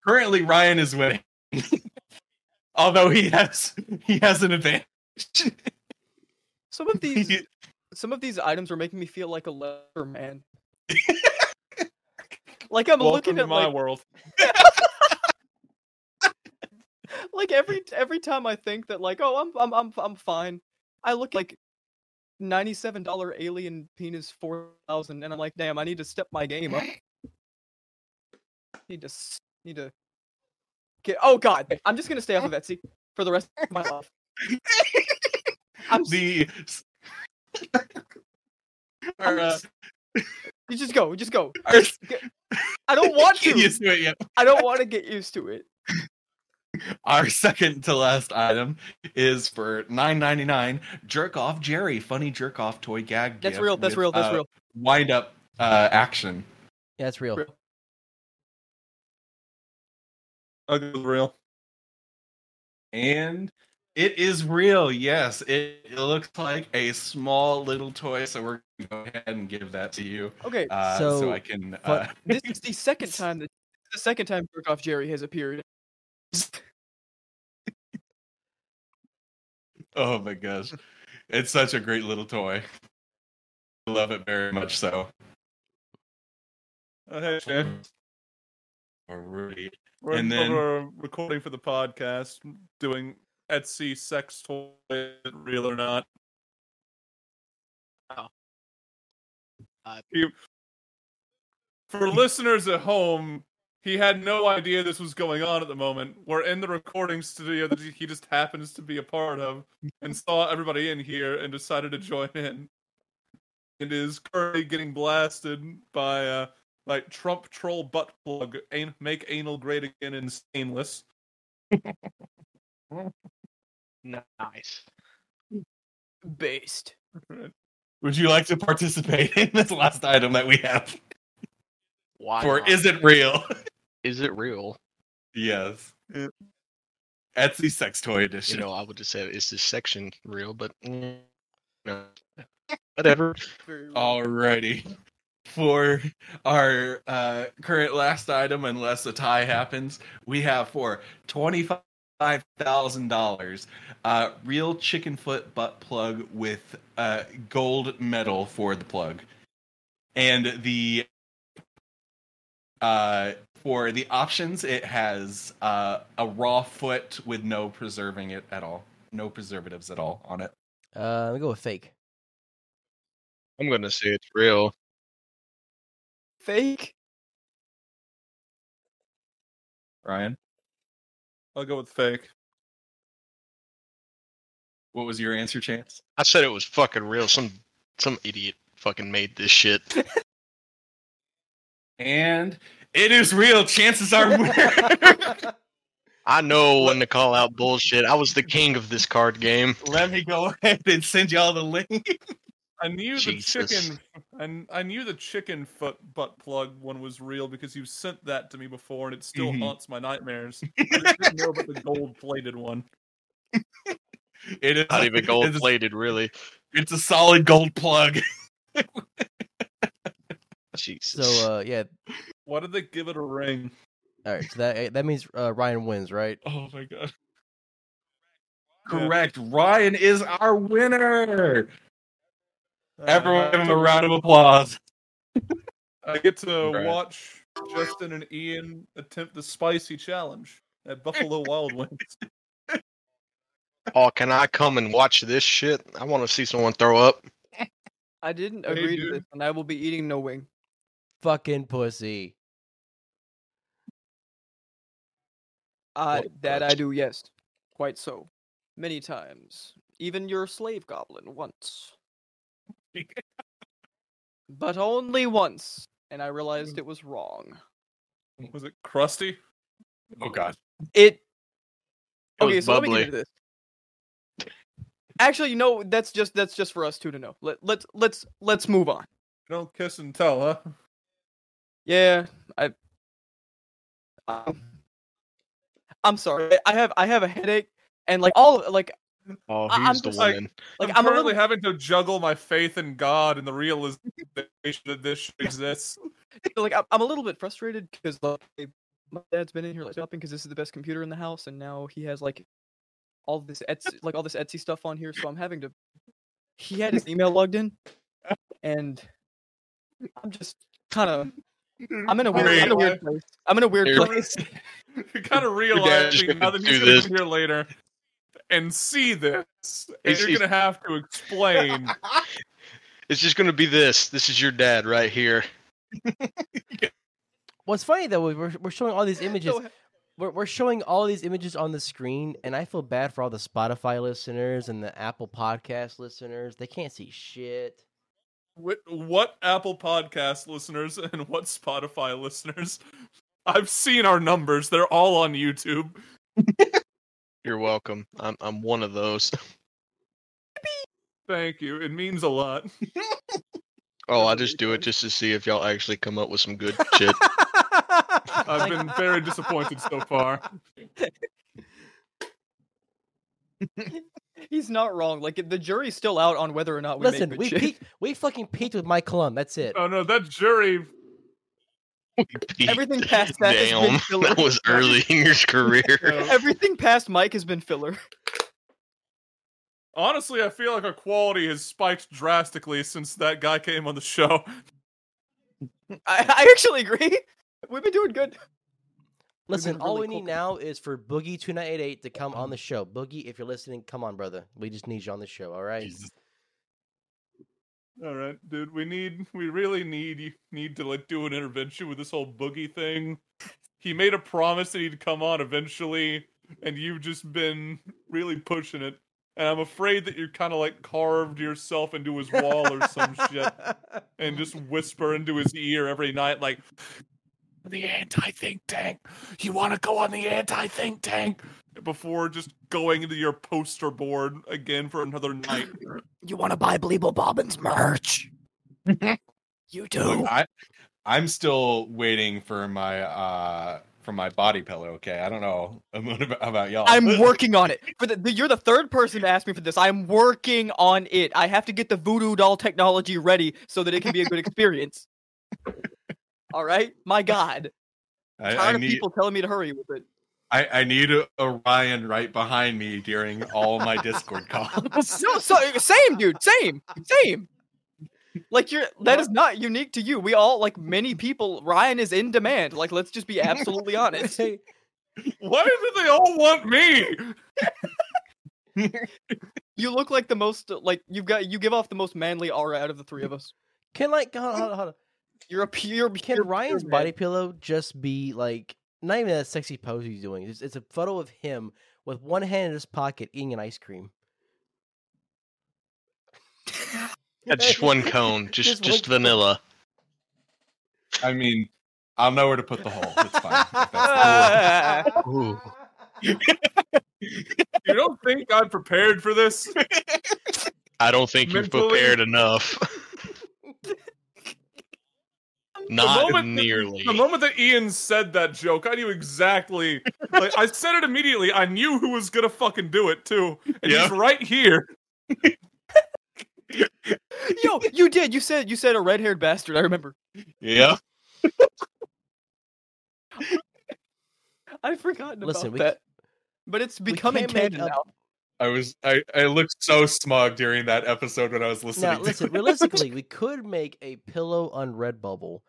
Speaker 3: Currently, Ryan is winning, (laughs) although he has he has an advantage.
Speaker 4: Some of (laughs) these, some of these items are making me feel like a leather man. (laughs) like I'm
Speaker 2: Welcome
Speaker 4: looking at
Speaker 2: my
Speaker 4: like,
Speaker 2: world.
Speaker 4: like every every time I think that like oh I'm I'm I'm I'm fine, I look like ninety seven dollar alien penis four thousand, and I'm like damn I need to step my game up. Need to s- need to get. Oh god, I'm just gonna stay off of Etsy for the rest of my (laughs) life. I'm
Speaker 3: the (laughs) our, uh, (laughs)
Speaker 4: You just go, just go.
Speaker 3: our,
Speaker 4: I don't want to Get
Speaker 3: used to it yet.
Speaker 4: I don't want to get used to it.
Speaker 3: Our second to last item is for nine ninety nine. Jerk off Jerry, funny jerk off toy gag.
Speaker 4: That's
Speaker 3: gift
Speaker 4: real. That's
Speaker 3: with,
Speaker 4: real. That's
Speaker 3: uh,
Speaker 4: real.
Speaker 3: Wind up uh, action.
Speaker 1: Yeah, it's real.
Speaker 4: Real.
Speaker 2: I'll go with real.
Speaker 3: And it is real. Yes, it, it looks like a small little toy. So we're gonna go ahead and give that to you,
Speaker 4: Okay,
Speaker 3: uh, so,
Speaker 1: So,
Speaker 3: I can. Uh, (laughs)
Speaker 4: this is the second time that the second time Jerk Jerry has appeared.
Speaker 3: oh my gosh, it's such a great little toy. I love it very much. So.
Speaker 2: Oh, hey, Shane.
Speaker 3: Alrighty.
Speaker 2: We're,
Speaker 3: And then-
Speaker 2: we're recording for the podcast, doing Etsy sex toy, real or not.
Speaker 5: Oh. Uh,
Speaker 2: He- for listeners at home, he had no idea this was going on at the moment. We're in the recording studio that he just happens to be a part of, and saw everybody in here and decided to join in. And is currently getting blasted by uh, like Trump troll butt plug, an- make anal great again in stainless.
Speaker 5: nice.
Speaker 4: Based. (laughs)
Speaker 3: Would you like to participate in this last item that we have?
Speaker 5: Why?
Speaker 3: For
Speaker 5: not?
Speaker 3: is it real? (laughs)
Speaker 5: is it real?
Speaker 3: yes. Etsy sex toy edition.
Speaker 5: You know, I would just say is this section real, but mm, no. whatever.
Speaker 4: Very real.
Speaker 3: Alrighty. For our uh, current last item, unless a tie happens, we have for twenty-five thousand dollars, uh, real chicken foot butt plug with uh, gold medal for the plug, and the uh, for the options, it has uh, a raw foot with no preserving it at all, no preservatives at all on it.
Speaker 1: Uh, let me go with fake.
Speaker 5: I'm gonna say it's real.
Speaker 4: Fake.
Speaker 3: Ryan,
Speaker 2: I'll go with fake.
Speaker 3: what was your answer, Chance?
Speaker 5: I said it was fucking real. Some some idiot fucking made this shit. (laughs)
Speaker 3: And it is real. Chances are. (laughs)
Speaker 5: I know when to call out bullshit. I was the king of this card game.
Speaker 3: Let me go (laughs) ahead and send y'all the link.
Speaker 2: I knew
Speaker 5: Jesus.
Speaker 2: the chicken, and I knew the chicken foot butt plug one was real because you sent that to me before, and it still
Speaker 3: Mhm.
Speaker 2: haunts my nightmares. (laughs) I just didn't know about the gold plated one.
Speaker 3: It is
Speaker 5: Not even (laughs) gold plated, really.
Speaker 3: it's a solid gold plug. (laughs)
Speaker 5: Jesus.
Speaker 1: So uh, yeah.
Speaker 2: Why did they give it a ring?
Speaker 1: All right. So that that means uh, Ryan wins, right?
Speaker 2: Oh my god!
Speaker 3: Correct. Ryan is our winner. Everyone give him a round of (laughs) applause.
Speaker 2: I get to
Speaker 3: Congrats.
Speaker 2: watch Justin and Ian attempt the spicy challenge at Buffalo Wild Wings. (laughs)
Speaker 5: oh, can I come and watch this shit? I want to see someone throw up.
Speaker 4: I didn't
Speaker 2: Hey,
Speaker 4: agree to this, and I will be eating no wing.
Speaker 1: Fucking pussy.
Speaker 4: Uh, that I do, yes. Quite so. Many times. Even your slave goblin once. (laughs) but only once. And I realized it was wrong.
Speaker 2: Was it crusty?
Speaker 3: Oh God.
Speaker 4: It.
Speaker 5: It
Speaker 4: Okay,
Speaker 5: was
Speaker 4: so let me
Speaker 5: bubbly.
Speaker 4: get into this. Actually, you know, that's just that's just for us two to know. Let let's let's let's move on.
Speaker 2: Don't kiss and tell, huh?
Speaker 4: Yeah, I. Um, I'm sorry. I have I have a headache, and like all like
Speaker 5: Oh,
Speaker 4: I- I'm
Speaker 5: he's the
Speaker 4: just
Speaker 5: one.
Speaker 4: like
Speaker 2: I'm,
Speaker 4: I'm,
Speaker 2: currently
Speaker 4: little
Speaker 2: having to juggle my faith in God and the realization that this exists. (laughs)
Speaker 4: like I'm, I'm a little bit frustrated because like my dad's been in here like shopping because this is the best computer in the house, and now he has like all this Etsy like all this Etsy stuff on here, so I'm having to. He had his email logged in, and I'm just kind of I'm in a weird, I'm in a weird place. I'm in a weird place. (laughs)
Speaker 2: You're kind of
Speaker 5: dad is
Speaker 2: realizing now
Speaker 5: gonna
Speaker 2: that he's
Speaker 5: do
Speaker 2: going
Speaker 5: this.
Speaker 2: to be here later and see this, and
Speaker 5: He's-
Speaker 2: you're going to have to explain. (laughs)
Speaker 5: It's just gonna be this. This is your dad right here. (laughs)
Speaker 1: What's funny though, we're we're showing all these images. We're we're showing all these images on the screen, and I feel bad for all the Spotify listeners and the Apple Podcast listeners. They can't see shit.
Speaker 2: what, what Apple Podcast listeners and what Spotify listeners? (laughs) I've seen our numbers; they're all on YouTube.
Speaker 5: You're welcome. I'm I'm one of those.
Speaker 2: Thank you. It means a lot. (laughs)
Speaker 5: Oh, I just do it (laughs) just to see if y'all actually come up with some good shit. (laughs)
Speaker 2: I've been very disappointed so far.
Speaker 4: he's not wrong. Like the jury's still out on whether or not we
Speaker 1: Listen,
Speaker 4: make good
Speaker 1: we
Speaker 4: shit.
Speaker 1: peaked, we fucking peaked with Mike Clum. That's it.
Speaker 2: Oh no, that jury.
Speaker 4: Everything past that has been
Speaker 5: Damn,
Speaker 4: filler.
Speaker 5: that was early in your career. (laughs)
Speaker 4: Everything past Mike has been filler.
Speaker 2: honestly, I feel like our quality has spiked drastically since that guy came on the show. (laughs)
Speaker 4: I, I actually agree. We've been doing good.
Speaker 1: Listen,
Speaker 4: been
Speaker 1: all
Speaker 4: really
Speaker 1: we need
Speaker 4: cool.
Speaker 1: now is for Boogie two nine eight eight to come on the show. Boogie, if you're listening, come on, brother. We just need you on the show. All right.
Speaker 3: Jesus.
Speaker 2: All right, dude. We need. We really need. You need to like do an intervention with this whole boogie thing. He made a promise that he'd come on eventually, and you've just been really pushing it. And I'm afraid that you're kind of like carved yourself into his wall or some shit, (laughs) and just whisper into his ear every night, like, "The anti think tank. You want to go on the anti think tank?" Before just going into your poster board again for another night. (clears throat)
Speaker 4: You want to buy Bleeble Bobbins merch? (laughs) you do.
Speaker 3: Look, I, I'm still waiting for my uh for my body pillow. Okay, I don't know (laughs) about, about y'all.
Speaker 4: I'm (laughs) working on it. For the, the, you're the third person to ask me for this. I'm working on it. I have to get the voodoo doll technology ready so that it can be a good experience. All right, my God,
Speaker 3: I, I
Speaker 4: tired of
Speaker 3: need
Speaker 4: people telling me to hurry with it.
Speaker 3: I, I need a, Orion right behind me during all my Discord (laughs) calls.
Speaker 4: No, so eh, same, dude, same, same. Like you're that is not unique to you. We all like many people. Ryan is in demand. Like let's just be absolutely (laughs) honest.
Speaker 1: Hey,
Speaker 2: Why do they all want me? (laughs)
Speaker 4: You look like the most like you've got you give off the most manly aura out of the three of us.
Speaker 1: can like hold on, hold on.
Speaker 4: You're a pure.
Speaker 1: Can
Speaker 4: pure,
Speaker 1: Ryan's
Speaker 4: pure
Speaker 1: body
Speaker 4: man.
Speaker 1: pillow just be like not even that sexy pose he's doing? It's, it's a photo of him with one hand in his pocket eating an ice cream. (laughs)
Speaker 5: That's just one cone, just (laughs)
Speaker 1: Just
Speaker 5: just
Speaker 1: one cone.
Speaker 5: vanilla.
Speaker 3: I mean, I'll know where to put the hole. It's fine. If that's.
Speaker 5: Ooh. (laughs)
Speaker 2: You don't think I'm prepared for this?
Speaker 5: I don't think you've prepared enough. Not
Speaker 2: moment that-
Speaker 5: nearly.
Speaker 2: The moment that Ian said that joke, I knew exactly. Like I said it immediately. I knew who was gonna fucking do it too, and
Speaker 5: Yeah.
Speaker 2: he's right here. (laughs)
Speaker 4: Yo, you did. You said you said a red haired bastard. I remember.
Speaker 3: yeah. (laughs)
Speaker 4: I've forgotten
Speaker 1: Listen,
Speaker 4: about
Speaker 1: we
Speaker 4: that. But it's becoming canon now.
Speaker 3: I was I, I looked so smug during that episode when I was listening.
Speaker 1: Now,
Speaker 3: to
Speaker 1: listen,
Speaker 3: it. (laughs)
Speaker 1: realistically, we could make a pillow on Redbubble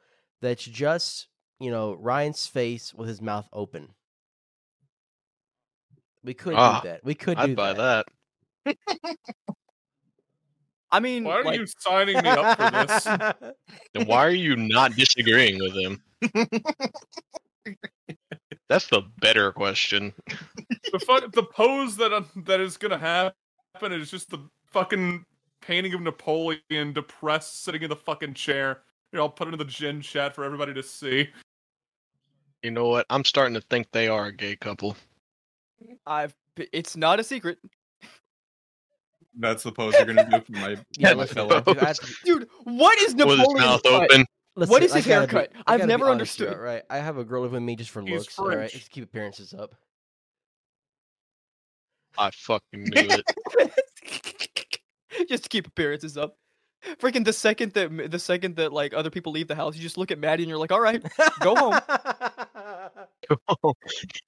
Speaker 1: that's just, you know, Ryan's face with his mouth open. We could
Speaker 5: Ah,
Speaker 1: do that. We could do
Speaker 5: I'd buy that.
Speaker 4: I mean,
Speaker 2: Why are
Speaker 4: like,
Speaker 2: you signing me up for this? (laughs)
Speaker 5: Then why are you not disagreeing with him? That's the better question.
Speaker 2: The fuck, the pose that uh, that is gonna happen is just the fucking painting of Napoleon depressed, sitting in the fucking chair. You know, I'll put it in the gin chat for everybody to see.
Speaker 5: You know what? I'm starting to think they are a gay couple.
Speaker 4: I've. It's not a secret,
Speaker 3: That's the pose you're gonna do for my (laughs)
Speaker 1: yeah,
Speaker 3: my
Speaker 1: listen, dude, I have.
Speaker 4: What is
Speaker 5: With his mouth
Speaker 4: butt?
Speaker 5: open.
Speaker 1: Listen,
Speaker 4: What is
Speaker 1: I
Speaker 4: his
Speaker 1: gotta be-
Speaker 4: haircut?
Speaker 1: I
Speaker 4: I've never
Speaker 1: honest here,
Speaker 4: understood.
Speaker 1: Right, I have a girl living with me just for
Speaker 2: He's
Speaker 1: looks. All right, just keep appearances up.
Speaker 5: I fucking knew it. (laughs)
Speaker 4: just to keep appearances up. Freaking the second that the second that like other people leave the house, you just look at Maddie and you're like, all right, Go home. (laughs)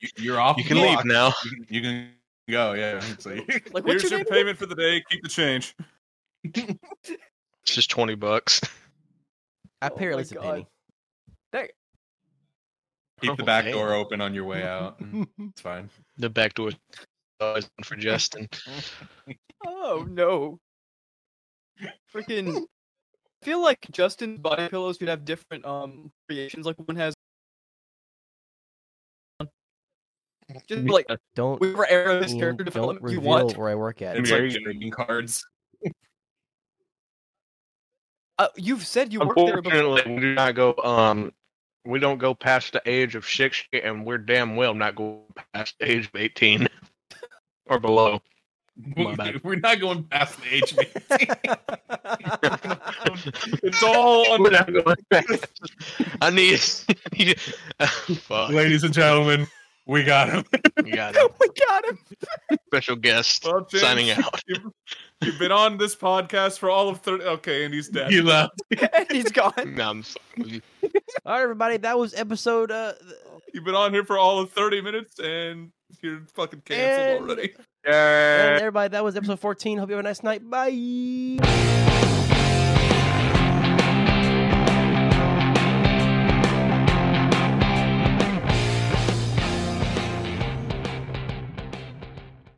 Speaker 3: You- You're off.
Speaker 5: you
Speaker 3: the
Speaker 5: can leave now.
Speaker 3: You can, you can go. Yeah. So you-
Speaker 4: like (laughs) what's
Speaker 2: Here's
Speaker 4: your
Speaker 2: your payment for the day. Keep the change.
Speaker 5: It's just twenty bucks.
Speaker 1: Apparently,
Speaker 4: Oh
Speaker 1: pay her at
Speaker 4: my
Speaker 1: least a penny.
Speaker 4: That-
Speaker 3: keep the
Speaker 5: Oh,
Speaker 3: back
Speaker 5: damn.
Speaker 3: door open on your way out. (laughs) It's fine.
Speaker 5: The back door is always for Justin.
Speaker 4: Oh no. Freaking I feel like Justin's body pillows could have different um creations. Like one has just like
Speaker 1: Don't
Speaker 4: whatever era of his
Speaker 1: Ian,
Speaker 4: character
Speaker 1: don't
Speaker 4: development you want.
Speaker 1: where I work at.
Speaker 3: And
Speaker 5: Very
Speaker 3: like
Speaker 5: good.
Speaker 3: trading cards.
Speaker 4: Uh, you've said you worked there before.
Speaker 5: Unfortunately, we do not go. Um, we don't go past the age of sixty, and we're damn well not going past the age of eighteen (laughs) or below. My bad.
Speaker 3: We're not going past the age. (laughs)
Speaker 2: It's all
Speaker 5: We're
Speaker 2: under.
Speaker 5: not going past. I need. (laughs) Fuck.
Speaker 3: Ladies and gentlemen, we got him.
Speaker 5: You got it. (laughs)
Speaker 4: we got him.
Speaker 5: Special guest
Speaker 2: Well, James,
Speaker 5: signing out.
Speaker 2: You've, you've been on this podcast for all of thirty. Okay, and he's dead.
Speaker 3: He left.
Speaker 4: and he's gone.
Speaker 5: No, I'm fucking with you.
Speaker 1: All right, everybody, that was episode. Uh,
Speaker 2: You've been on here for all of thirty minutes, and you're fucking canceled
Speaker 1: And-
Speaker 2: already.
Speaker 1: And everybody, that was episode fourteen. Hope you have a nice night. Bye.